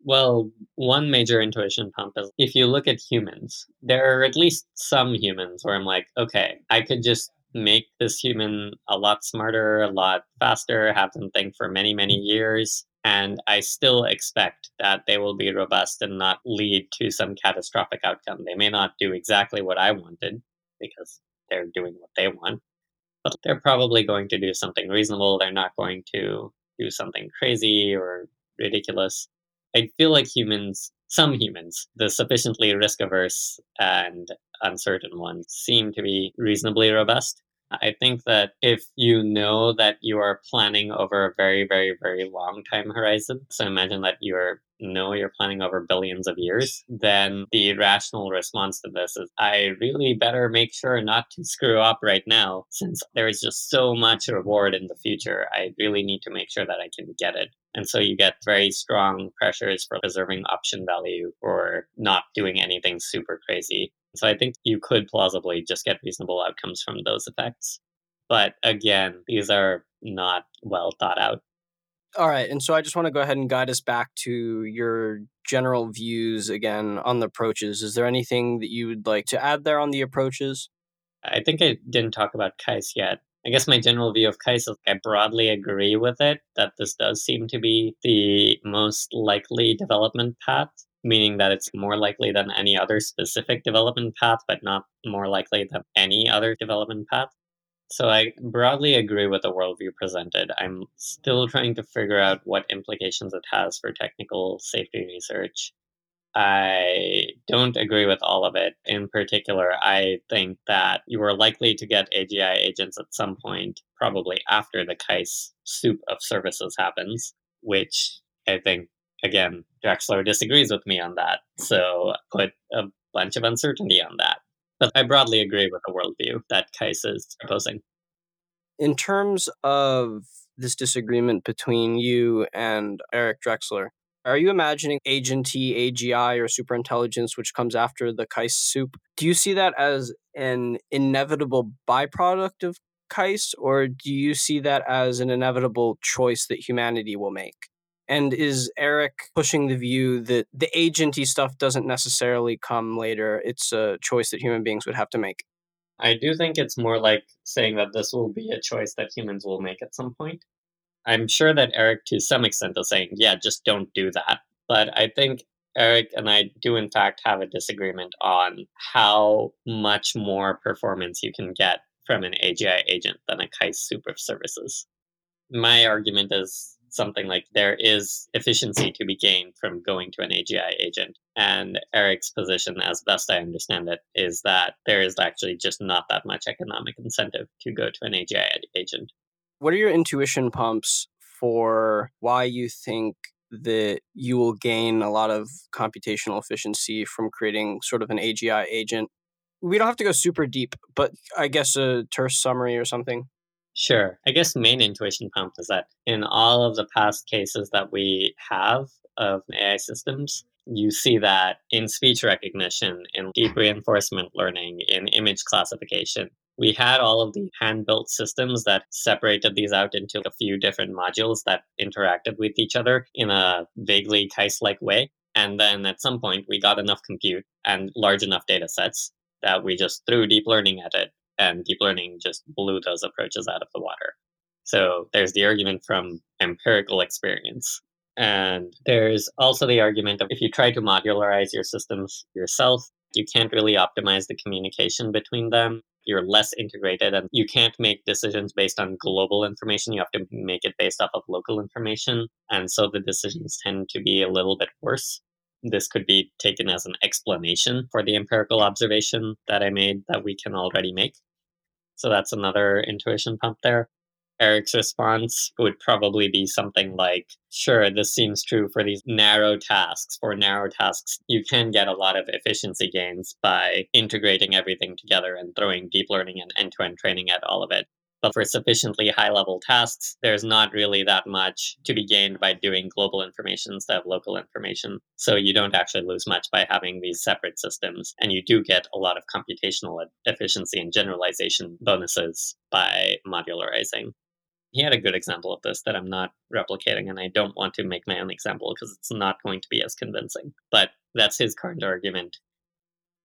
Well, one major intuition pump is if you look at humans, there are at least some humans where I'm like, okay, I could just make this human a lot smarter, a lot faster, have them think for many, many years. And I still expect that they will be robust and not lead to some catastrophic outcome. They may not do exactly what I wanted because they're doing what they want, but they're probably going to do something reasonable. They're not going to do something crazy or ridiculous. I feel like humans, some humans, the sufficiently risk averse and uncertain ones, seem to be reasonably robust. I think that if you know that you are planning over a very, very, very long time horizon, so imagine that you're know you're planning over billions of years, then the rational response to this is I really better make sure not to screw up right now since there is just so much reward in the future. I really need to make sure that I can get it. And so you get very strong pressures for preserving option value or not doing anything super crazy. So I think you could plausibly just get reasonable outcomes from those effects. But again, these are not well thought out. All right. And so I just want to go ahead and guide us back to your general views again on the approaches. Is there anything that you would like to add there on the approaches? I think I didn't talk about CAIS yet. I guess my general view of CAIS is I broadly agree with it that this does seem to be the most likely development path meaning that it's more likely than any other specific development path, but not more likely than any other development path. So I broadly agree with the worldview presented. I'm still trying to figure out what implications it has for technical safety research. I don't agree with all of it. In particular, I think that you are likely to get AGI agents at some point, probably after the CAIS soup of services happens, which I think again, Drexler disagrees with me on that. So put a bunch of uncertainty on that. But I broadly agree with the worldview that CAIS is proposing. In terms of this disagreement between you and Eric Drexler, are you imagining agenty, AGI, or superintelligence, which comes after the CAIS soup? Do you see that as an inevitable byproduct of CAIS, or do you see that as an inevitable choice that humanity will make? And is Eric pushing the view that the agenty stuff doesn't necessarily come later? It's a choice that human beings would have to make. I do think it's more like saying that this will be a choice that humans will make at some point. I'm sure that Eric, to some extent, is saying, yeah, just don't do that. But I think Eric and I do, in fact, have a disagreement on how much more performance you can get from an AGI agent than a CAIS soup of services. My argument is something like there is efficiency to be gained from going to an AGI agent. And Eric's position, as best I understand it, is that there is actually just not that much economic incentive to go to an AGI agent. What are your intuition pumps for why you think that you will gain a lot of computational efficiency from creating sort of an AGI agent? We don't have to go super deep, but I guess a terse summary or something. Sure. I guess main intuition pump is that in all of the past cases that we have of AI systems, you see that in speech recognition, in deep reinforcement learning, in image classification, we had all of the hand built systems that separated these out into a few different modules that interacted with each other in a vaguely CAIS like way. And then at some point, we got enough compute and large enough data sets that we just threw deep learning at it and deep learning just blew those approaches out of the water. So there's the argument from empirical experience. And there's also the argument of if you try to modularize your systems yourself, you can't really optimize the communication between them. You're less integrated and you can't make decisions based on global information. You have to make it based off of local information. And so the decisions tend to be a little bit worse. This could be taken as an explanation for the empirical observation that I made that we can already make. So that's another intuition pump there. Eric's response would probably be something like, sure, this seems true for these narrow tasks. For narrow tasks, you can get a lot of efficiency gains by integrating everything together and throwing deep learning and end to end training at all of it. But for sufficiently high level tasks, there's not really that much to be gained by doing global information instead of local information. So you don't actually lose much by having these separate systems. And you do get a lot of computational efficiency and generalization bonuses by modularizing. He had a good example of this that I'm not replicating, and I don't want to make my own example because it's not going to be as convincing. But that's his counter argument.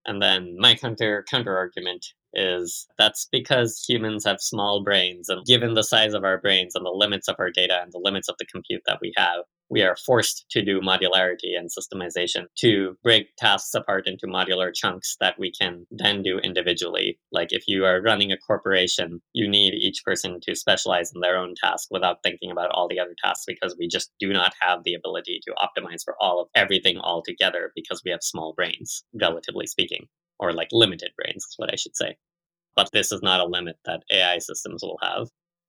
And then my counter counter argument is that's because humans have small brains and given the size of our brains and the limits of our data and the limits of the compute that we have we are forced to do modularity and systemization to break tasks apart into modular chunks that we can then do individually. Like if you are running a corporation, you need each person to specialize in their own task without thinking about all the other tasks because we just do not have the ability to optimize for all of everything all together because we have small brains, relatively speaking, or like limited brains is what I should say. But this is not a limit that AI systems will have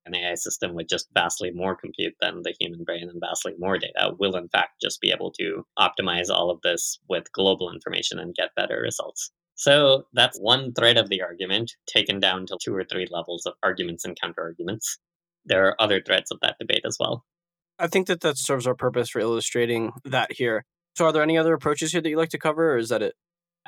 an AI system with just vastly more compute than the human brain and vastly more data will, in fact, just be able to optimize all of this with global information and get better results. So that's one thread of the argument, taken down to two or three levels of arguments and counterarguments. There are other threads of that debate as well. I think that that serves our purpose for illustrating that here. So, are there any other approaches here that you'd like to cover, or is that it?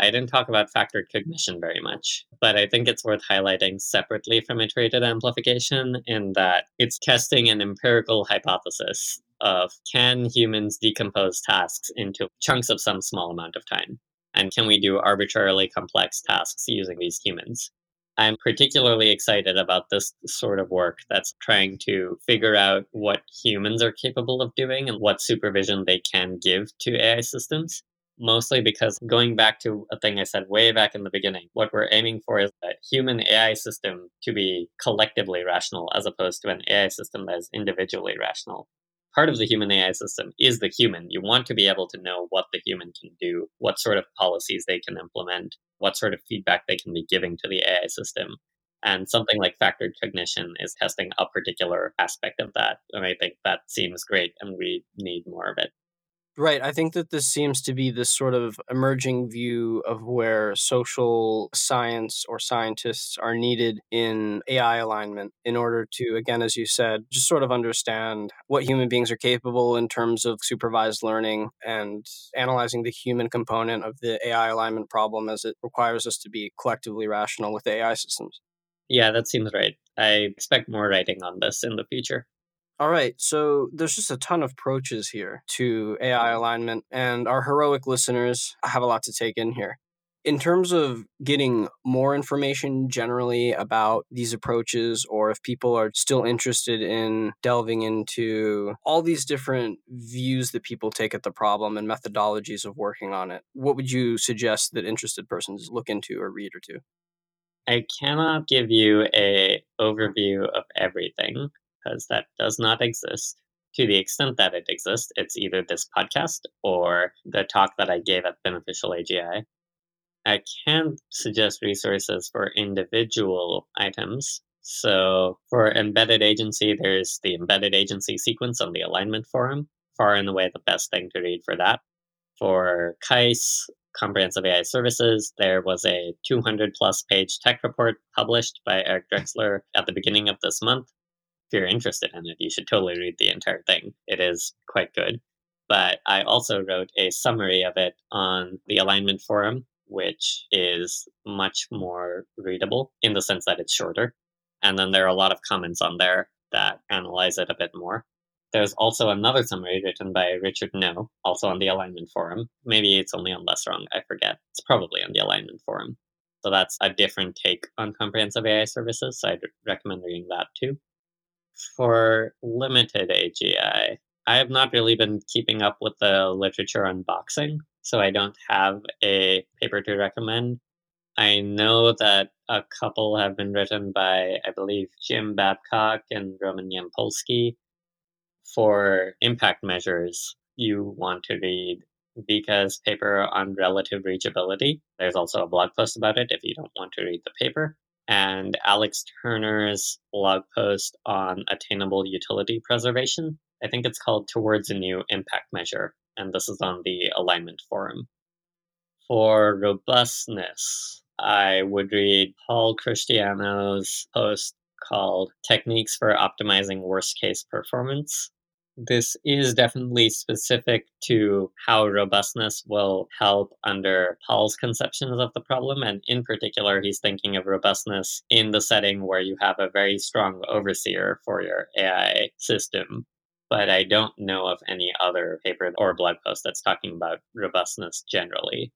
I didn't talk about factored cognition very much, but I think it's worth highlighting separately from iterated amplification in that it's testing an empirical hypothesis of can humans decompose tasks into chunks of some small amount of time? And can we do arbitrarily complex tasks using these humans? I'm particularly excited about this sort of work that's trying to figure out what humans are capable of doing and what supervision they can give to AI systems mostly because going back to a thing I said way back in the beginning, what we're aiming for is a human AI system to be collectively rational as opposed to an AI system that is individually rational. Part of the human AI system is the human. You want to be able to know what the human can do, what sort of policies they can implement, what sort of feedback they can be giving to the AI system. And something like factored cognition is testing a particular aspect of that. And I think that seems great, and we need more of it. Right. I think that this seems to be this sort of emerging view of where social science or scientists are needed in AI alignment in order to, again, as you said, just sort of understand what human beings are capable in terms of supervised learning and analyzing the human component of the AI alignment problem as it requires us to be collectively rational with AI systems. Yeah, that seems right. I expect more writing on this in the future. All right, so there's just a ton of approaches here to AI mm-hmm. alignment, and our heroic listeners have a lot to take in here. In terms of getting more information generally about these approaches, or if people are still interested in delving into all these different views that people take at the problem and methodologies of working on it, what would you suggest that interested persons look into or read or to? I cannot give you a overview of everything because that does not exist. To the extent that it exists, it's either this podcast or the talk that I gave at Beneficial AGI. I can suggest resources for individual items. So for embedded agency, there's the embedded agency sequence on the alignment forum. Far and away the best thing to read for that. For CAIS, Comprehensive AI Services, there was a 200 plus page tech report published by Eric [LAUGHS] Drexler at the beginning of this month you're interested in it, you should totally read the entire thing. It is quite good. But I also wrote a summary of it on the alignment forum, which is much more readable in the sense that it's shorter. And then there are a lot of comments on there that analyze it a bit more. There's also another summary written by Richard Ngo, also on the alignment forum. Maybe it's only on Less Wrong, I forget. It's probably on the alignment forum. So that's a different take on comprehensive AI services. So I'd recommend reading that too for limited AGI, I have not really been keeping up with the literature on boxing, so I don't have a paper to recommend. I know that a couple have been written by, I believe, Jim Babcock and Roman Yampolskiy. For impact measures, you want to read Vika's paper on relative reachability. There's also a blog post about it if you don't want to read the paper and Alex Turner's blog post on attainable utility preservation. I think it's called Towards a New Impact Measure, and this is on the Alignment Forum. For robustness, I would read Paul Christiano's post called Techniques for Optimizing Worst Case Performance this is definitely specific to how robustness will help under Paul's conceptions of the problem. And in particular, he's thinking of robustness in the setting where you have a very strong overseer for your AI system. But I don't know of any other paper or blog post that's talking about robustness generally.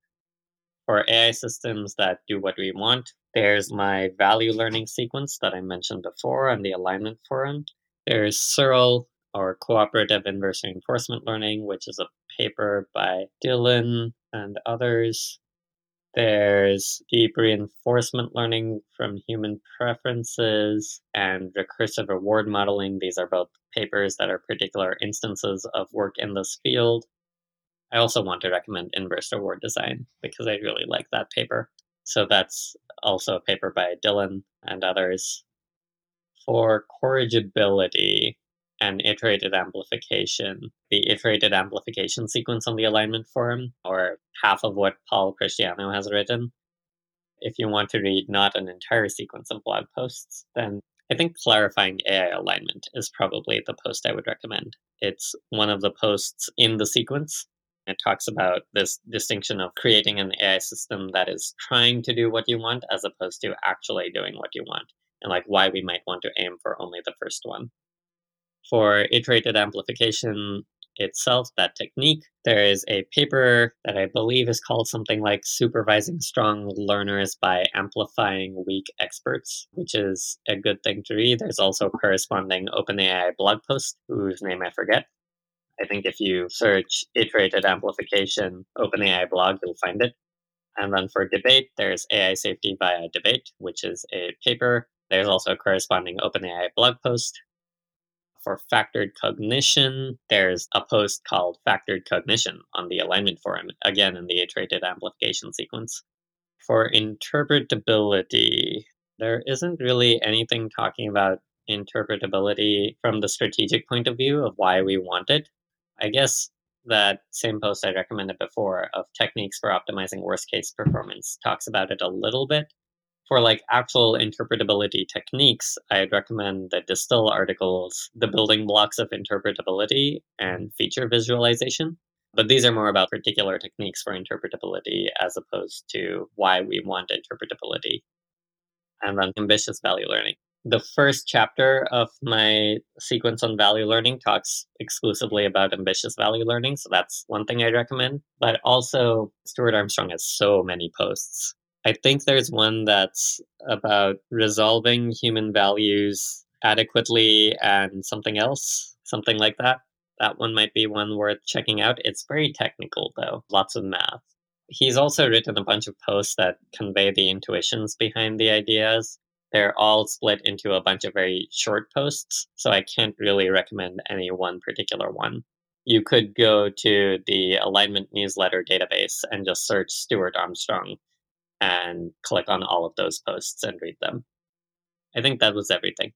For AI systems that do what we want, there's my value learning sequence that I mentioned before on the alignment forum. There's CIRL or Cooperative Inverse Reinforcement Learning, which is a paper by Dylan and others. There's deep reinforcement learning from human preferences and recursive reward modeling. These are both papers that are particular instances of work in this field. I also want to recommend inverse reward design because I really like that paper. So that's also a paper by Dylan and others. For corrigibility, and iterated amplification, the iterated amplification sequence on the alignment forum, or half of what Paul Christiano has written. If you want to read not an entire sequence of blog posts, then I think clarifying AI alignment is probably the post I would recommend. It's one of the posts in the sequence. It talks about this distinction of creating an AI system that is trying to do what you want as opposed to actually doing what you want, and like why we might want to aim for only the first one. For iterated amplification itself, that technique, there is a paper that I believe is called something like Supervising Strong Learners by Amplifying Weak Experts, which is a good thing to read. There's also a corresponding OpenAI blog post, whose name I forget. I think if you search iterated amplification OpenAI blog, you'll find it. And then for debate, there's AI safety via debate, which is a paper. There's also a corresponding OpenAI blog post for factored cognition, there's a post called Factored Cognition on the alignment forum, again in the iterated amplification sequence. For interpretability, there isn't really anything talking about interpretability from the strategic point of view of why we want it. I guess that same post I recommended before of techniques for optimizing worst case performance talks about it a little bit, for like actual interpretability techniques, I'd recommend the Distill articles, The Building Blocks of Interpretability and Feature Visualization. But these are more about particular techniques for interpretability as opposed to why we want interpretability. And then ambitious value learning. The first chapter of my sequence on value learning talks exclusively about ambitious value learning. So that's one thing I'd recommend. But also, Stuart Armstrong has so many posts I think there's one that's about resolving human values adequately and something else, something like that. That one might be one worth checking out. It's very technical, though, lots of math. He's also written a bunch of posts that convey the intuitions behind the ideas. They're all split into a bunch of very short posts, so I can't really recommend any one particular one. You could go to the alignment newsletter database and just search Stuart Armstrong and click on all of those posts and read them. I think that was everything.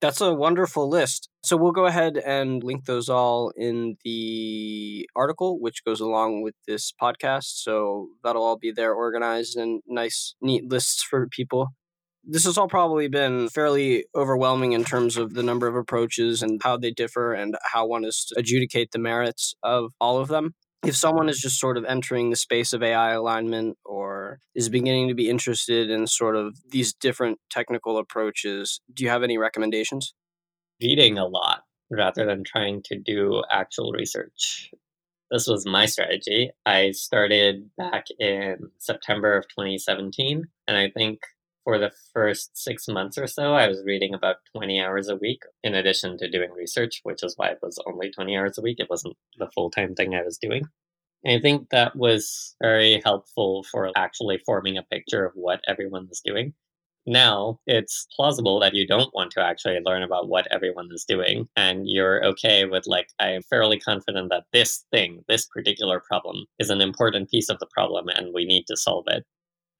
That's a wonderful list. So we'll go ahead and link those all in the article, which goes along with this podcast. So that'll all be there organized and nice, neat lists for people. This has all probably been fairly overwhelming in terms of the number of approaches and how they differ and how one is to adjudicate the merits of all of them if someone is just sort of entering the space of AI alignment or is beginning to be interested in sort of these different technical approaches, do you have any recommendations? Reading a lot rather than trying to do actual research. This was my strategy. I started back in September of 2017, and I think for the first six months or so, I was reading about 20 hours a week in addition to doing research, which is why it was only 20 hours a week. It wasn't the full time thing I was doing. And I think that was very helpful for actually forming a picture of what everyone was doing. Now it's plausible that you don't want to actually learn about what everyone is doing, and you're okay with, like, I'm fairly confident that this thing, this particular problem, is an important piece of the problem and we need to solve it.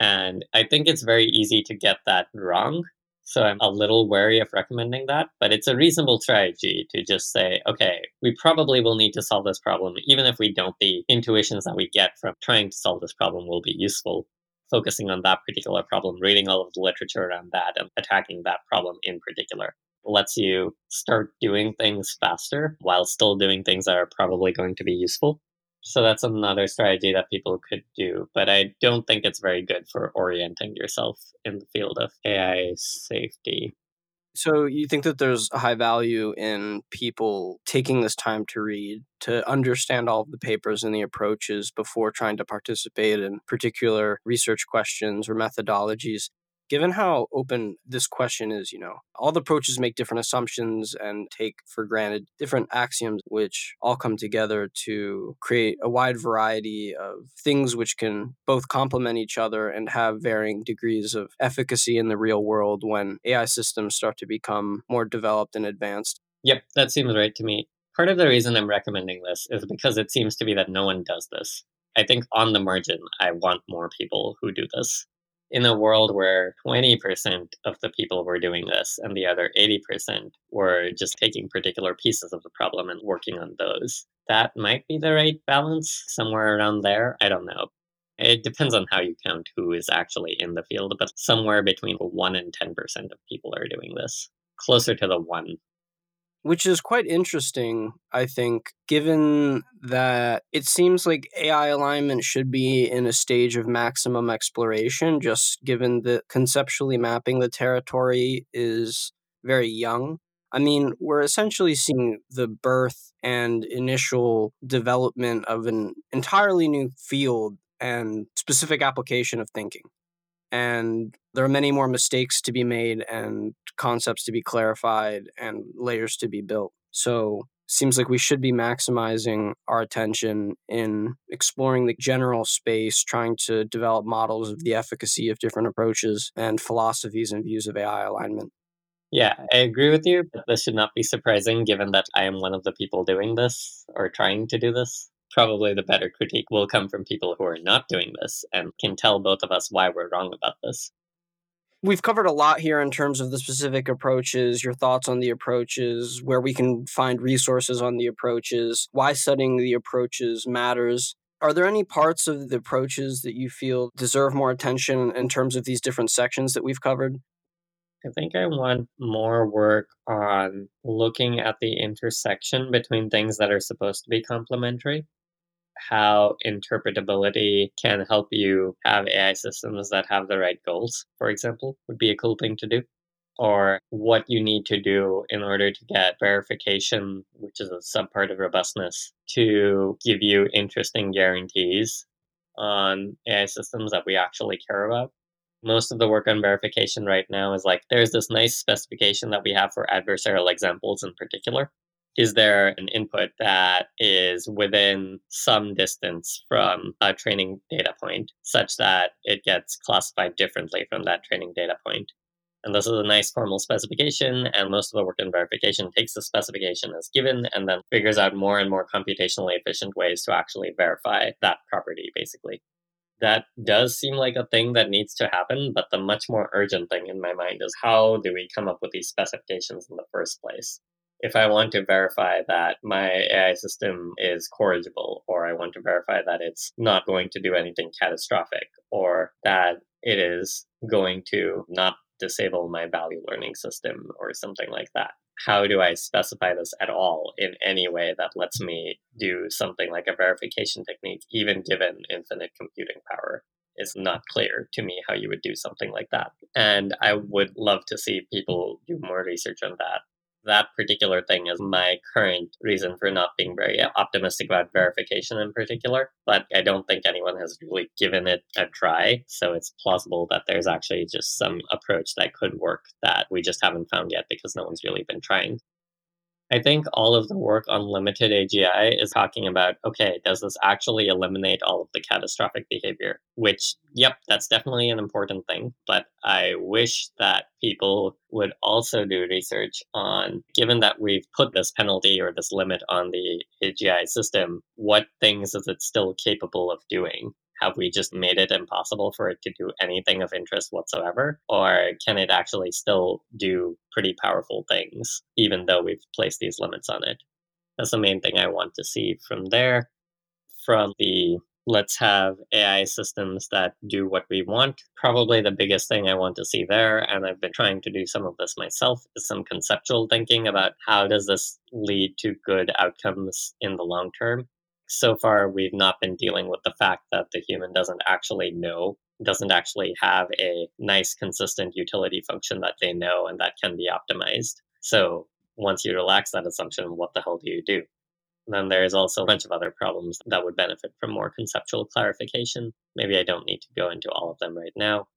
And I think it's very easy to get that wrong. So I'm a little wary of recommending that, but it's a reasonable strategy to just say, okay, we probably will need to solve this problem, even if we don't, the intuitions that we get from trying to solve this problem will be useful. Focusing on that particular problem, reading all of the literature around that, and attacking that problem in particular lets you start doing things faster while still doing things that are probably going to be useful. So that's another strategy that people could do, but I don't think it's very good for orienting yourself in the field of AI safety. So you think that there's a high value in people taking this time to read, to understand all of the papers and the approaches before trying to participate in particular research questions or methodologies. Given how open this question is, you know, all the approaches make different assumptions and take for granted different axioms, which all come together to create a wide variety of things which can both complement each other and have varying degrees of efficacy in the real world when AI systems start to become more developed and advanced. Yep, that seems right to me. Part of the reason I'm recommending this is because it seems to be that no one does this. I think on the margin, I want more people who do this in a world where 20% of the people were doing this and the other 80% were just taking particular pieces of the problem and working on those, that might be the right balance somewhere around there. I don't know. It depends on how you count who is actually in the field, but somewhere between 1 and 10% of people are doing this. Closer to the 1 which is quite interesting, I think, given that it seems like AI alignment should be in a stage of maximum exploration, just given that conceptually mapping the territory is very young. I mean, we're essentially seeing the birth and initial development of an entirely new field and specific application of thinking and there are many more mistakes to be made and concepts to be clarified and layers to be built. So seems like we should be maximizing our attention in exploring the general space trying to develop models of the efficacy of different approaches and philosophies and views of ai alignment. Yeah, I agree with you, but this should not be surprising given that I am one of the people doing this or trying to do this probably the better critique will come from people who are not doing this and can tell both of us why we're wrong about this. We've covered a lot here in terms of the specific approaches, your thoughts on the approaches, where we can find resources on the approaches, why studying the approaches matters. Are there any parts of the approaches that you feel deserve more attention in terms of these different sections that we've covered? I think I want more work on looking at the intersection between things that are supposed to be complementary how interpretability can help you have AI systems that have the right goals, for example, would be a cool thing to do. Or what you need to do in order to get verification, which is a subpart of robustness, to give you interesting guarantees on AI systems that we actually care about. Most of the work on verification right now is like there's this nice specification that we have for adversarial examples in particular is there an input that is within some distance from a training data point such that it gets classified differently from that training data point? And this is a nice formal specification, and most of the work in verification takes the specification as given and then figures out more and more computationally efficient ways to actually verify that property, basically. That does seem like a thing that needs to happen, but the much more urgent thing in my mind is how do we come up with these specifications in the first place? If I want to verify that my AI system is corrigible, or I want to verify that it's not going to do anything catastrophic, or that it is going to not disable my value learning system, or something like that. How do I specify this at all in any way that lets me do something like a verification technique, even given infinite computing power? It's not clear to me how you would do something like that. And I would love to see people do more research on that that particular thing is my current reason for not being very optimistic about verification in particular. But I don't think anyone has really given it a try. So it's plausible that there's actually just some approach that could work that we just haven't found yet because no one's really been trying. I think all of the work on limited AGI is talking about okay, does this actually eliminate all of the catastrophic behavior? Which, yep, that's definitely an important thing. But I wish that people would also do research on, given that we've put this penalty or this limit on the AGI system, what things is it still capable of doing? Have we just made it impossible for it to do anything of interest whatsoever? Or can it actually still do pretty powerful things, even though we've placed these limits on it? That's the main thing I want to see from there. From the let's have AI systems that do what we want. Probably the biggest thing I want to see there, and I've been trying to do some of this myself, is some conceptual thinking about how does this lead to good outcomes in the long term so far we've not been dealing with the fact that the human doesn't actually know doesn't actually have a nice consistent utility function that they know and that can be optimized. So once you relax that assumption what the hell do you do? Then there's also a bunch of other problems that would benefit from more conceptual clarification. Maybe i don't need to go into all of them right now.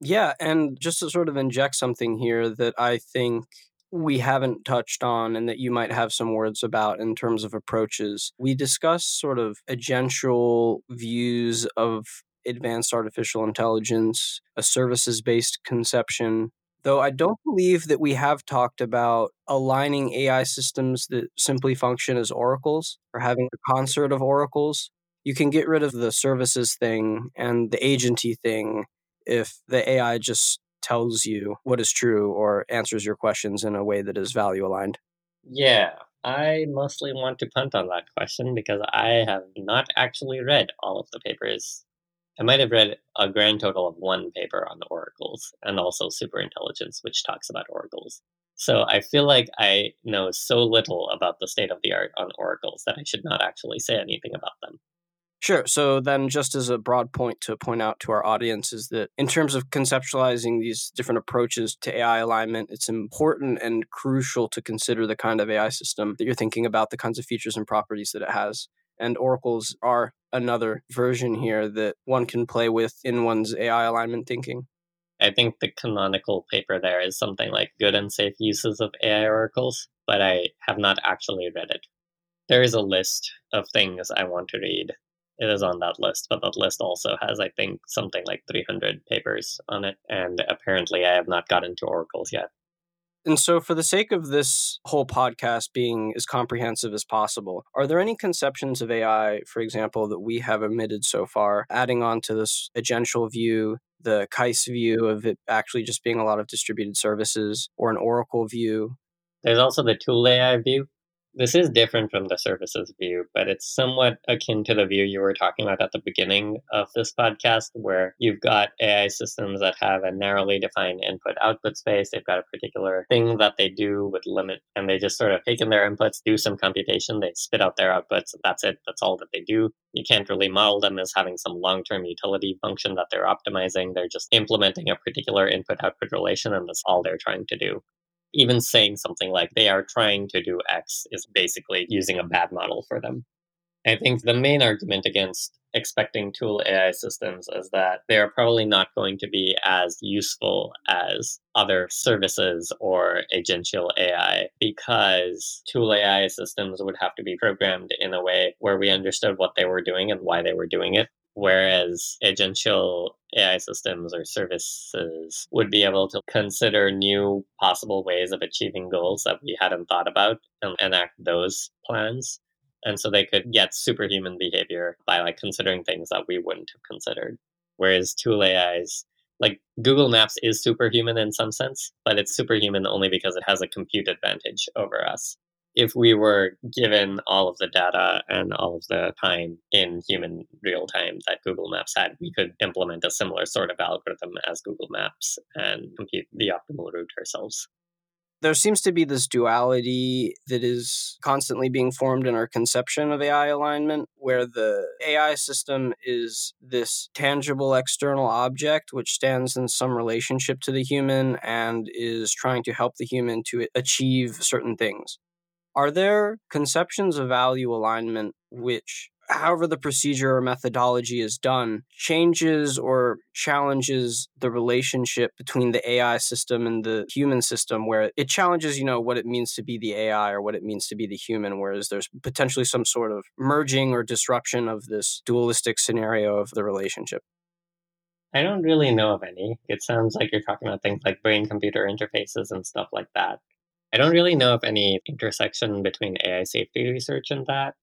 Yeah, and just to sort of inject something here that I think we haven't touched on and that you might have some words about in terms of approaches. We discussed sort of agential views of advanced artificial intelligence, a services based conception. Though I don't believe that we have talked about aligning AI systems that simply function as oracles or having a concert of oracles. You can get rid of the services thing and the agency thing if the AI just tells you what is true or answers your questions in a way that is value aligned? Yeah, I mostly want to punt on that question because I have not actually read all of the papers. I might have read a grand total of one paper on the oracles and also superintelligence, which talks about oracles. So I feel like I know so little about the state of the art on oracles that I should not actually say anything about them. Sure. So then, just as a broad point to point out to our audience, is that in terms of conceptualizing these different approaches to AI alignment, it's important and crucial to consider the kind of AI system that you're thinking about, the kinds of features and properties that it has. And oracles are another version here that one can play with in one's AI alignment thinking. I think the canonical paper there is something like good and safe uses of AI oracles, but I have not actually read it. There is a list of things I want to read it is on that list, but that list also has, I think, something like 300 papers on it. And apparently, I have not gotten to oracles yet. And so, for the sake of this whole podcast being as comprehensive as possible, are there any conceptions of AI, for example, that we have omitted so far, adding on to this agential view, the CAIS view of it actually just being a lot of distributed services, or an Oracle view? There's also the tool AI view, this is different from the services view, but it's somewhat akin to the view you were talking about at the beginning of this podcast, where you've got AI systems that have a narrowly defined input output space. They've got a particular thing that they do with limit, and they just sort of take in their inputs, do some computation, they spit out their outputs. That's it. That's all that they do. You can't really model them as having some long term utility function that they're optimizing. They're just implementing a particular input output relation, and that's all they're trying to do even saying something like they are trying to do X is basically using a bad model for them. I think the main argument against expecting tool AI systems is that they are probably not going to be as useful as other services or agential AI because tool AI systems would have to be programmed in a way where we understood what they were doing and why they were doing it whereas agential AI systems or services would be able to consider new possible ways of achieving goals that we hadn't thought about and enact those plans. And so they could get superhuman behavior by like considering things that we wouldn't have considered. Whereas tool AIs, like Google Maps is superhuman in some sense, but it's superhuman only because it has a compute advantage over us if we were given all of the data and all of the time in human real time that Google Maps had, we could implement a similar sort of algorithm as Google Maps and compute the optimal route ourselves. There seems to be this duality that is constantly being formed in our conception of AI alignment, where the AI system is this tangible external object which stands in some relationship to the human and is trying to help the human to achieve certain things. Are there conceptions of value alignment which, however the procedure or methodology is done, changes or challenges the relationship between the AI system and the human system, where it challenges, you know, what it means to be the AI or what it means to be the human, whereas there's potentially some sort of merging or disruption of this dualistic scenario of the relationship? I don't really know of any. It sounds like you're talking about things like brain computer interfaces and stuff like that. I don't really know of any intersection between AI safety research and that.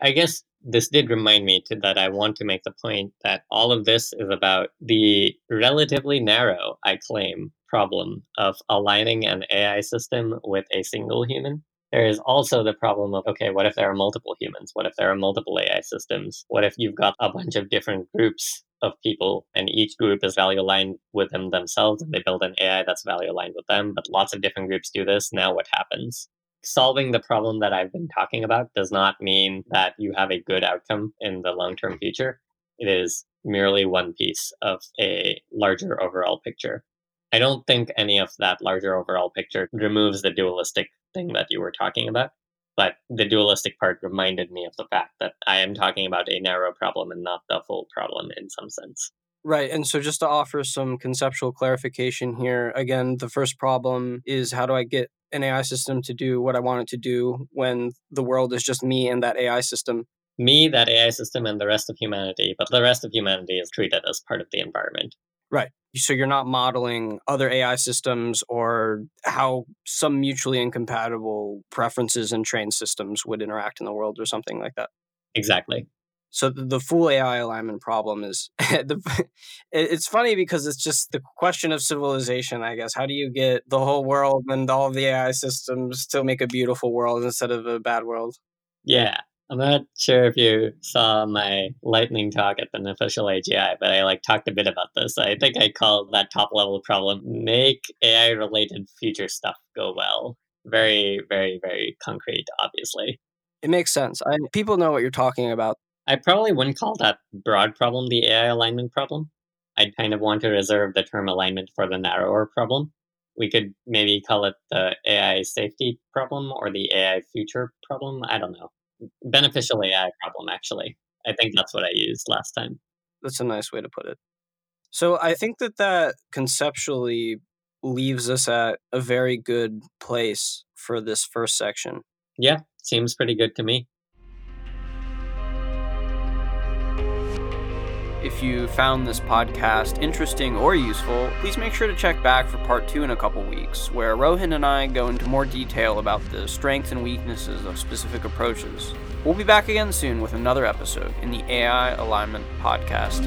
I guess this did remind me to, that I want to make the point that all of this is about the relatively narrow, I claim, problem of aligning an AI system with a single human. There is also the problem of okay, what if there are multiple humans? What if there are multiple AI systems? What if you've got a bunch of different groups of people and each group is value aligned with them themselves and they build an AI that's value aligned with them, but lots of different groups do this. Now what happens? Solving the problem that I've been talking about does not mean that you have a good outcome in the long term future. It is merely one piece of a larger overall picture. I don't think any of that larger overall picture removes the dualistic thing that you were talking about. But the dualistic part reminded me of the fact that I am talking about a narrow problem and not the full problem in some sense. Right. And so, just to offer some conceptual clarification here, again, the first problem is how do I get an AI system to do what I want it to do when the world is just me and that AI system? Me, that AI system, and the rest of humanity, but the rest of humanity is treated as part of the environment. Right. So you're not modeling other AI systems or how some mutually incompatible preferences and trained systems would interact in the world or something like that. Exactly. So the, the full AI alignment problem is [LAUGHS] the, it's funny because it's just the question of civilization, I guess. How do you get the whole world and all of the AI systems to make a beautiful world instead of a bad world? Yeah. I'm not sure if you saw my lightning talk at the Beneficial AGI, but I like talked a bit about this. I think I called that top level problem make AI related future stuff go well. Very, very, very concrete, obviously. It makes sense. I, people know what you're talking about. I probably wouldn't call that broad problem the AI alignment problem. I'd kind of want to reserve the term alignment for the narrower problem. We could maybe call it the AI safety problem or the AI future problem. I don't know beneficial AI problem, actually. I think that's what I used last time. That's a nice way to put it. So I think that that conceptually leaves us at a very good place for this first section. Yeah, seems pretty good to me. If you found this podcast interesting or useful, please make sure to check back for part two in a couple weeks, where Rohin and I go into more detail about the strengths and weaknesses of specific approaches. We'll be back again soon with another episode in the AI Alignment Podcast.